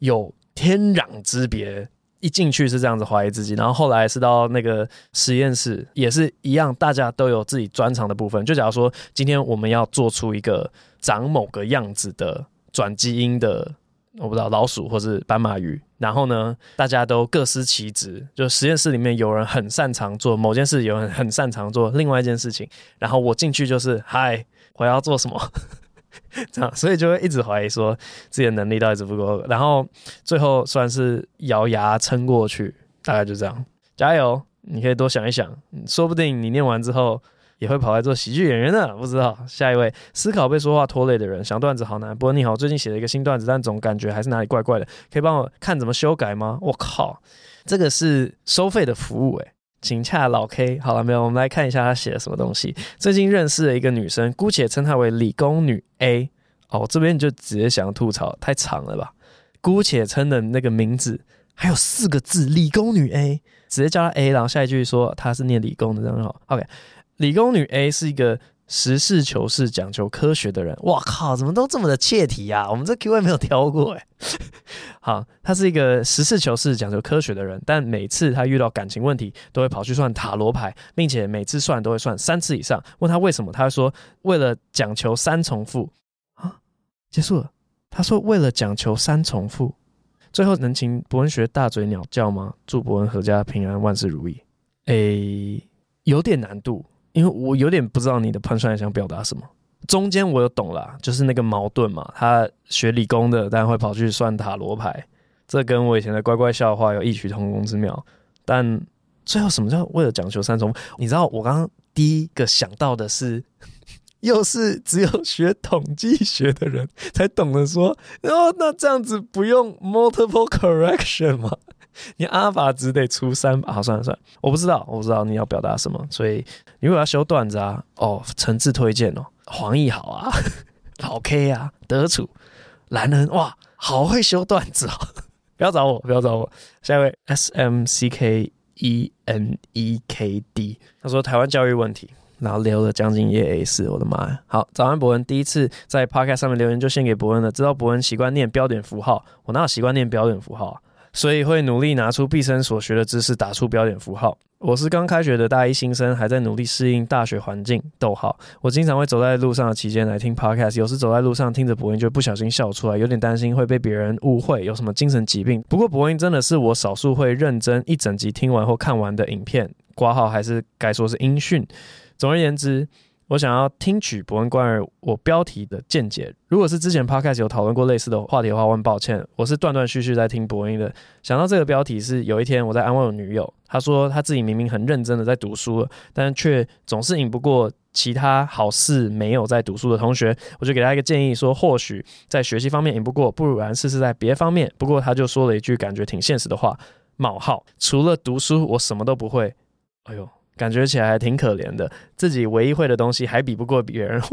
有天壤之别。一进去是这样子怀疑自己，然后后来是到那个实验室也是一样，大家都有自己专长的部分。就假如说今天我们要做出一个长某个样子的转基因的，我不知道老鼠或是斑马鱼，然后呢，大家都各司其职，就实验室里面有人很擅长做某件事，有人很擅长做另外一件事情，然后我进去就是嗨，我要做什么？这样，所以就会一直怀疑说自己的能力到底是不够，然后最后算是咬牙撑过去，大概就这样。加油，你可以多想一想，说不定你念完之后也会跑来做喜剧演员呢。不知道。下一位，思考被说话拖累的人，想段子好难。不过你好，最近写了一个新段子，但总感觉还是哪里怪怪的，可以帮我看怎么修改吗？我靠，这个是收费的服务诶、行洽老 K。好了没有？我们来看一下他写了什么东西。最近认识了一个女生，姑且称她为理工女 A。哦，这边你就直接想要吐槽，太长了吧？姑且称的那个名字还有四个字，理工女 A，直接叫她 A，然后下一句说她是念理工的，这样好。OK，理工女 A 是一个。实事求是、讲求科学的人，哇靠，怎么都这么的切题呀？我们这 Q&A 没有挑过哎。好，他是一个实事求是、讲究科学的人，但每次他遇到感情问题，都会跑去算塔罗牌，并且每次算都会算三次以上。问他为什么，他说为了讲求三重复啊。结束了，他说为了讲求三重复。最后能请博恩学大嘴鸟叫吗？祝博恩阖家平安，万事如意。诶，有点难度。因为我有点不知道你的盘算想表达什么，中间我有懂啦，就是那个矛盾嘛。他学理工的，但会跑去算塔罗牌，这跟我以前的乖乖笑话有异曲同工之妙。但最后什么叫为了讲求三重？你知道我刚刚第一个想到的是，又是只有学统计学的人才懂得说，哦，那这样子不用 multiple correction 吗？你阿法只得出三把，好，算了算了，我不知道，我不知道你要表达什么，所以你如果要修段子啊，哦，诚挚推荐哦，黄义好啊，老 K 啊，德楚，蓝人哇，好会修段子哦，不要找我，不要找我，下一位 S M C K E N E K D，他说台湾教育问题，然后留了将近一页 A 四，我的妈呀，好，早安博恩，第一次在 Podcast 上面留言就献给博恩了，知道博恩习惯念标点符号，我哪有习惯念标点符号啊？所以会努力拿出毕生所学的知识，打出标点符号。我是刚开学的大一新生，还在努力适应大学环境。逗号，我经常会走在路上的期间来听 podcast，有时走在路上听着博音，就不小心笑出来，有点担心会被别人误会有什么精神疾病。不过博音真的是我少数会认真一整集听完或看完的影片。挂号还是该说是音讯。总而言之。我想要听取博恩关于我标题的见解。如果是之前 podcast 有讨论过类似的话题的话，我很抱歉。我是断断续续在听博恩的。想到这个标题是有一天我在安慰我女友，她说她自己明明很认真的在读书，但却总是赢不过其他好似没有在读书的同学。我就给她一个建议，说或许在学习方面赢不过，不如然试试在别方面。不过她就说了一句感觉挺现实的话：冒号，除了读书，我什么都不会。哎呦。感觉起来还挺可怜的，自己唯一会的东西还比不过别人。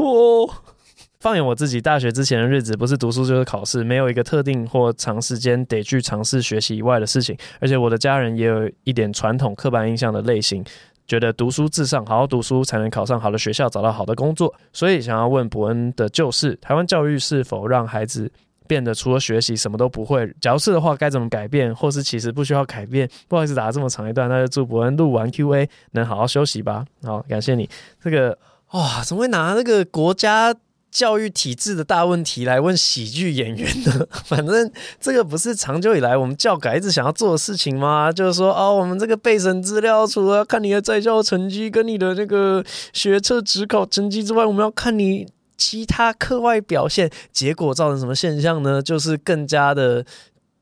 放眼我自己大学之前的日子，不是读书就是考试，没有一个特定或长时间得去尝试学习以外的事情。而且我的家人也有一点传统刻板印象的类型，觉得读书至上，好好读书才能考上好的学校，找到好的工作。所以想要问伯恩的就是，台湾教育是否让孩子变得除了学习什么都不会。假如是的话，该怎么改变？或是其实不需要改变？不好意思，打了这么长一段，那就祝博恩录完 Q&A 能好好休息吧。好，感谢你。这个哇，怎么会拿那个国家教育体制的大问题来问喜剧演员呢？反正这个不是长久以来我们教改一直想要做的事情吗？就是说，哦，我们这个备审资料，除了看你的在校成绩跟你的那个学测指考成绩之外，我们要看你。其他课外表现，结果造成什么现象呢？就是更加的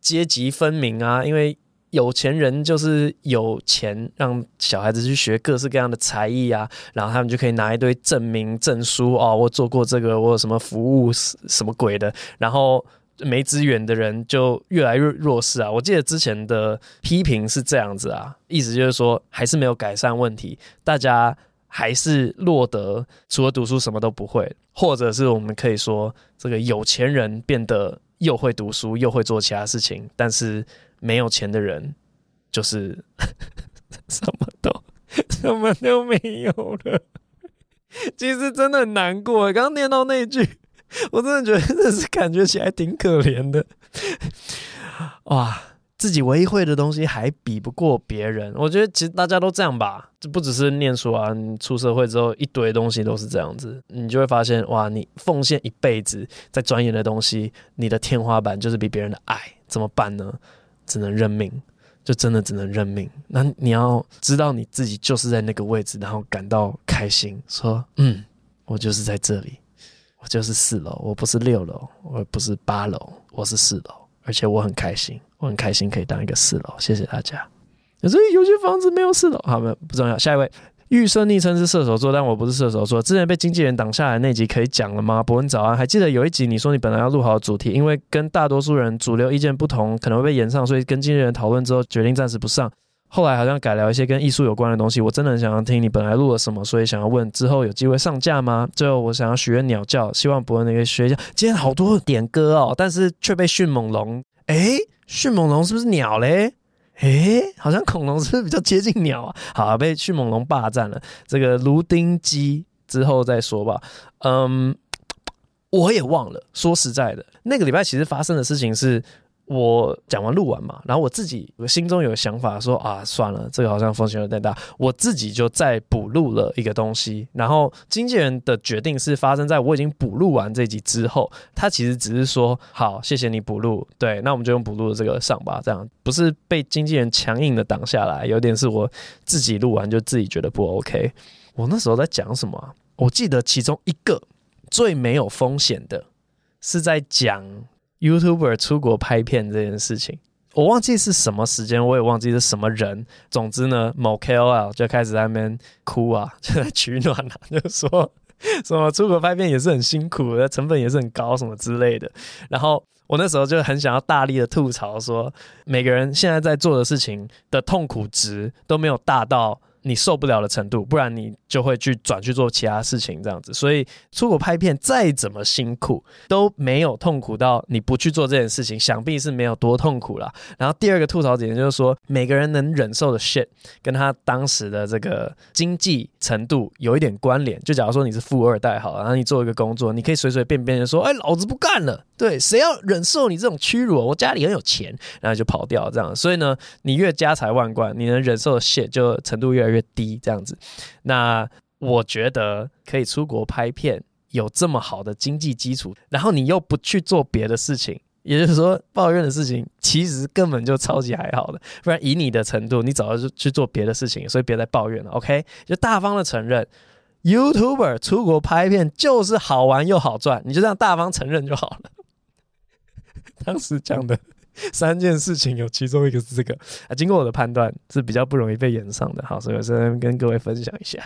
阶级分明啊！因为有钱人就是有钱，让小孩子去学各式各样的才艺啊，然后他们就可以拿一堆证明证书哦，我做过这个，我有什么服务什么鬼的，然后没资源的人就越来越弱势啊！我记得之前的批评是这样子啊，意思就是说还是没有改善问题，大家。还是落得除了读书什么都不会，或者是我们可以说，这个有钱人变得又会读书又会做其他事情，但是没有钱的人就是 什么都什么都没有了。其实真的很难过，刚刚念到那句，我真的觉得这是感觉起来挺可怜的。哇，自己唯一会的东西还比不过别人。我觉得其实大家都这样吧，这不只是念书啊，你出社会之后一堆东西都是这样子，你就会发现哇，你奉献一辈子在钻研的东西，你的天花板就是比别人的矮，怎么办呢？只能认命，就真的只能认命。那你要知道你自己就是在那个位置，然后感到开心，说嗯，我就是在这里。我就是四楼，我不是六楼，我不是八楼，我是四楼，而且我很开心，我很开心可以当一个四楼。谢谢大家。所以有些房子没有四楼，好，没有不重要。下一位，预设昵称是射手座，但我不是射手座。之前被经纪人挡下来那集可以讲了吗？博恩早安，还记得有一集你说你本来要录好的主题，因为跟大多数人主流意见不同，可能会被延上，所以跟经纪人讨论之后决定暂时不上。后来好像改聊一些跟艺术有关的东西，我真的很想要听你本来录了什么，所以想要问之后有机会上架吗？最后我想要许愿鸟叫，希望博恩那个学一下。今天好多点歌哦，但是却被迅猛龙。诶，迅猛龙是不是鸟嘞？诶，好像恐龙是不是比较接近鸟啊？好，被迅猛龙霸占了。这个芦丁鸡之后再说吧。嗯，我也忘了。说实在的，那个礼拜其实发生的事情是。我讲完录完嘛，然后我自己我心中有想法说啊，算了，这个好像风险有点大，我自己就再补录了一个东西。然后经纪人的决定是发生在我已经补录完这集之后，他其实只是说好，谢谢你补录，对，那我们就用补录的这个上吧，这样不是被经纪人强硬的挡下来，有点是我自己录完就自己觉得不 OK。我那时候在讲什么？我记得其中一个最没有风险的是在讲。YouTuber 出国拍片这件事情，我忘记是什么时间，我也忘记是什么人。总之呢，某 KOL 就开始在那边哭啊，就在取暖啊，就说什么出国拍片也是很辛苦的，成本也是很高，什么之类的。然后我那时候就很想要大力的吐槽说，每个人现在在做的事情的痛苦值都没有大到。你受不了的程度，不然你就会去转去做其他事情，这样子。所以出国拍片再怎么辛苦，都没有痛苦到你不去做这件事情，想必是没有多痛苦了。然后第二个吐槽点就是说，每个人能忍受的 shit 跟他当时的这个经济程度有一点关联。就假如说你是富二代好了，然后你做一个工作，你可以随随便便的说，哎，老子不干了。对，谁要忍受你这种屈辱？我家里很有钱，然后就跑掉这样。所以呢，你越家财万贯，你能忍受的限就程度越来。越低这样子，那我觉得可以出国拍片，有这么好的经济基础，然后你又不去做别的事情，也就是说抱怨的事情其实根本就超级还好的，不然以你的程度，你早就去做别的事情，所以别再抱怨了，OK？就大方的承认，YouTuber 出国拍片就是好玩又好赚，你就这样大方承认就好了。当时讲的。三件事情有其中一个是这个啊，经过我的判断是比较不容易被演上的，好，所以我先跟各位分享一下。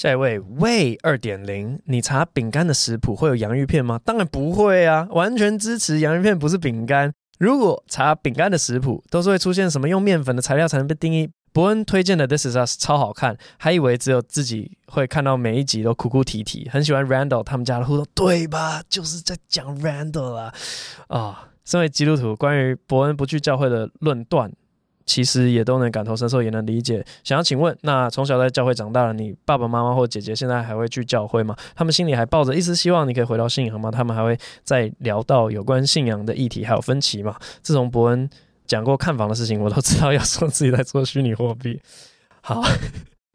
下一位 Way 二点零，你查饼干的食谱会有洋芋片吗？当然不会啊，完全支持洋芋片不是饼干。如果查饼干的食谱都是会出现什么用面粉的材料才能被定义？伯恩推荐的 This Is Us 超好看，还以为只有自己会看到每一集都哭哭啼啼，很喜欢 Randall 他们家的互动，对吧？就是在讲 Randall 啊，啊、身为基督徒，关于伯恩不去教会的论断，其实也都能感同身受，也能理解。想要请问，那从小在教会长大了，你爸爸妈妈或姐姐现在还会去教会吗？他们心里还抱着一丝希望你可以回到信仰吗？他们还会再聊到有关信仰的议题还有分歧吗？自从伯恩讲过看房的事情，我都知道要说自己在做虚拟货币。好，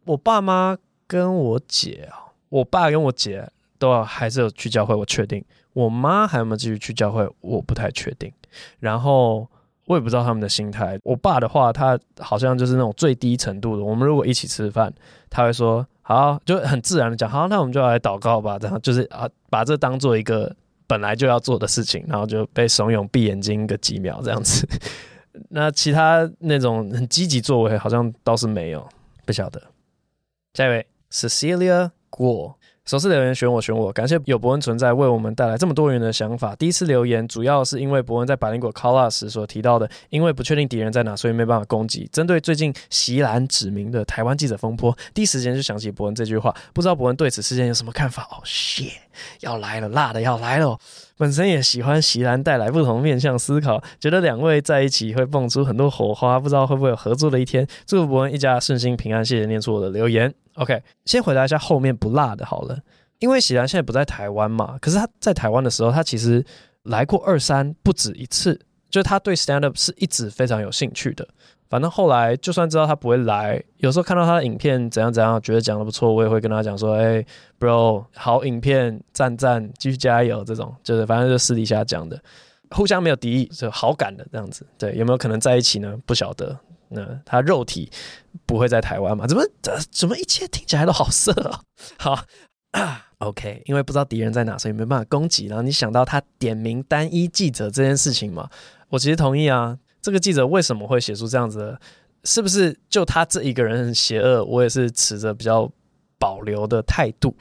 我爸妈跟我姐啊，我爸跟我姐都要还是有去教会，我确定。我妈还有没有继续去教会？我不太确定。然后我也不知道他们的心态。我爸的话，他好像就是那种最低程度的。我们如果一起吃饭，他会说好，就很自然的讲好，那我们就来祷告吧。这样就是啊，把这当做一个本来就要做的事情，然后就被怂恿闭眼睛个几秒这样子。那其他那种很积极作为，好像倒是没有，不晓得。下一位，Cecilia 郭。首次留言选我选我，感谢有博恩存在，为我们带来这么多元的想法。第一次留言主要是因为博恩在百灵果 call us 时所提到的，因为不确定敌人在哪，所以没办法攻击。针对最近锡兰指名的台湾记者风波，第一时间就想起博恩这句话，不知道博恩对此事件有什么看法？哦，shit，要来了，辣的要来了。本身也喜欢席兰带来不同面向思考，觉得两位在一起会蹦出很多火花，不知道会不会有合作的一天。祝福博恩一家顺心平安，谢谢念出我的留言。OK，先回答一下后面不辣的好了，因为席兰现在不在台湾嘛，可是他在台湾的时候，他其实来过二三不止一次。就是他对 stand up 是一直非常有兴趣的。反正后来就算知道他不会来，有时候看到他的影片怎样怎样，觉得讲的不错，我也会跟他讲说：“哎、，bro，好影片，赞赞，继续加油。”这种就是反正就私底下讲的，互相没有敌意，就好感的这样子。对，有没有可能在一起呢？不晓得。那他肉体不会在台湾嘛？怎么怎么一切听起来都好色啊？好。，OK，因为不知道敌人在哪，所以没办法攻击。然后你想到他点名单一记者这件事情嘛？我其实同意啊。这个记者为什么会写出这样子的？是不是就他这一个人很邪恶？我也是持着比较保留的态度。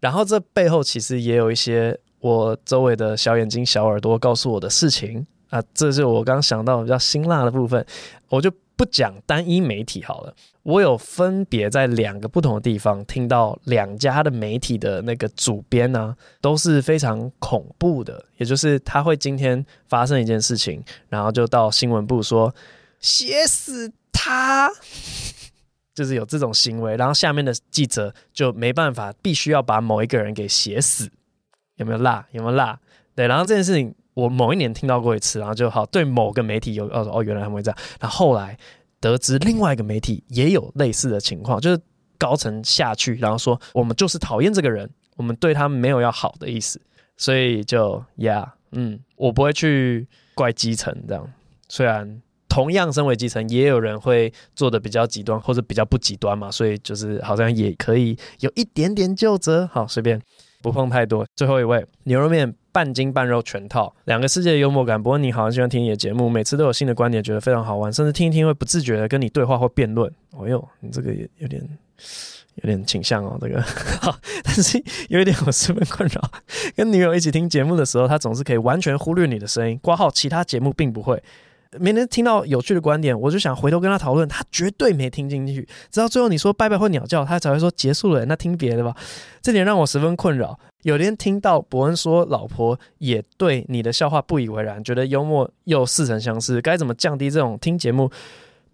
然后这背后其实也有一些我周围的小眼睛、小耳朵告诉我的事情啊。这是我刚想到比较辛辣的部分，我就。不讲单一媒体好了，我有分别在两个不同的地方听到两家的媒体的那个主编呢、都是非常恐怖的。也就是他会今天发生一件事情，然后就到新闻部说写死他，就是有这种行为，然后下面的记者就没办法，必须要把某一个人给写死。有没有辣？有没有辣？对，然后这件事情。我某一年听到过一次，然后就好对某个媒体有哦哦，原来他们会这样。然后后来得知另外一个媒体也有类似的情况，就是高层下去，然后说我们就是讨厌这个人，我们对他没有要好的意思，所以就呀嗯，我不会去怪基层这样。虽然同样身为基层，也有人会做的比较极端或者比较不极端嘛，所以就是好像也可以有一点点就责。好，随便不碰太多。最后一位牛肉面。半筋半肉全套，两个世界的幽默感。不过你好像喜欢听你的节目，每次都有新的观点，觉得非常好玩，甚至听一听会不自觉的跟你对话或辩论。哦哟，你这个也有点有点倾向哦，这个。但是有一点我十分困扰，跟女友一起听节目的时候，她总是可以完全忽略你的声音，挂号其他节目并不会。没能听到有趣的观点，我就想回头跟她讨论，她绝对没听进去。直到最后你说拜拜或鸟叫，她才会说结束了。那听别的吧，这点让我十分困扰。有天听到伯恩说老婆也对你的笑话不以为然，觉得幽默又似曾相识，该怎么降低这种听节目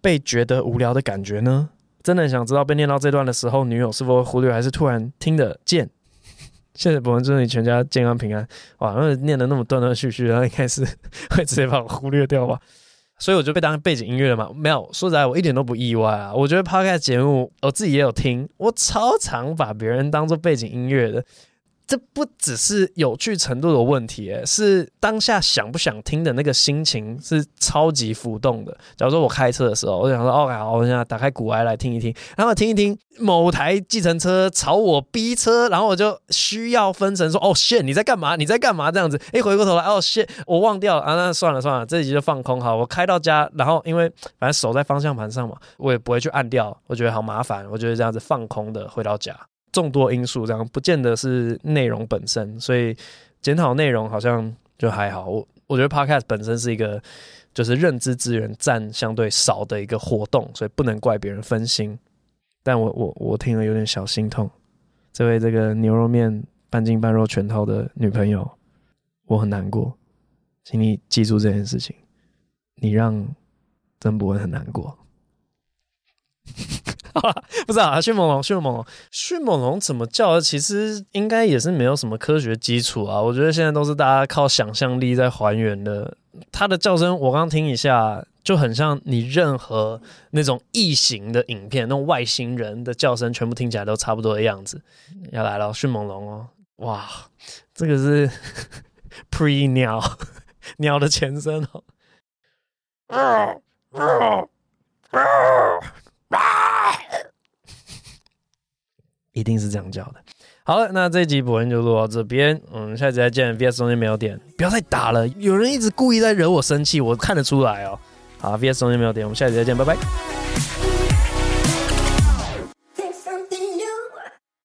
被觉得无聊的感觉呢？真的很想知道被念到这段的时候，女友是否会忽略，还是突然听得见？谢谢伯恩，祝你全家健康平安。哇，那念得那么断断续续，然后应该是会直接把我忽略掉吧。所以我就被当背景音乐了嘛？没有，说实在，我一点都不意外啊。我觉得 Podcast 节目，我自己也有听，我超常把别人当做背景音乐的。这不只是有趣程度的问题，是当下想不想听的那个心情是超级浮动的。假如说我开车的时候，我想说，OK，好，我现在打开股癌来听一听，然后听一听某台计程车朝我逼车，然后我就需要分神说，哦，shit，你在干嘛？你在干嘛？这样子，哎，回过头来，哦，shit，我忘掉了啊，那算了算了，这一集就放空好。我开到家，然后因为反正手在方向盘上嘛，我也不会去按掉，我觉得好麻烦，我觉得这样子放空的回到家。众多因素，这样不见得是内容本身，所以检讨内容好像就还好。我我觉得 Podcast 本身是一个就是认知资源占相对少的一个活动，所以不能怪别人分心。但我我我听了有点小心痛。这位这个牛肉面半筋半肉全套的女朋友，我很难过，请你记住这件事情，你让曾博文很难过。不知道啊，迅猛龙，迅猛龙，迅猛龙怎么叫？其实应该也是没有什么科学基础啊。我觉得现在都是大家靠想象力在还原的。它的叫声，我刚听一下，就很像你任何那种异形的影片，那种外星人的叫声，全部听起来都差不多的样子。要来了，迅猛龙哦，哇，这个是 pre 鸟 鸟的前身哦。一定是这样叫的。好了，那这一集播音就录到这边，嗯，下集再见。VS 中间没有点，不要再打了，有人一直故意在惹我生气，我看得出来哦。好，VS 中间没有点，我们下集再见，拜拜。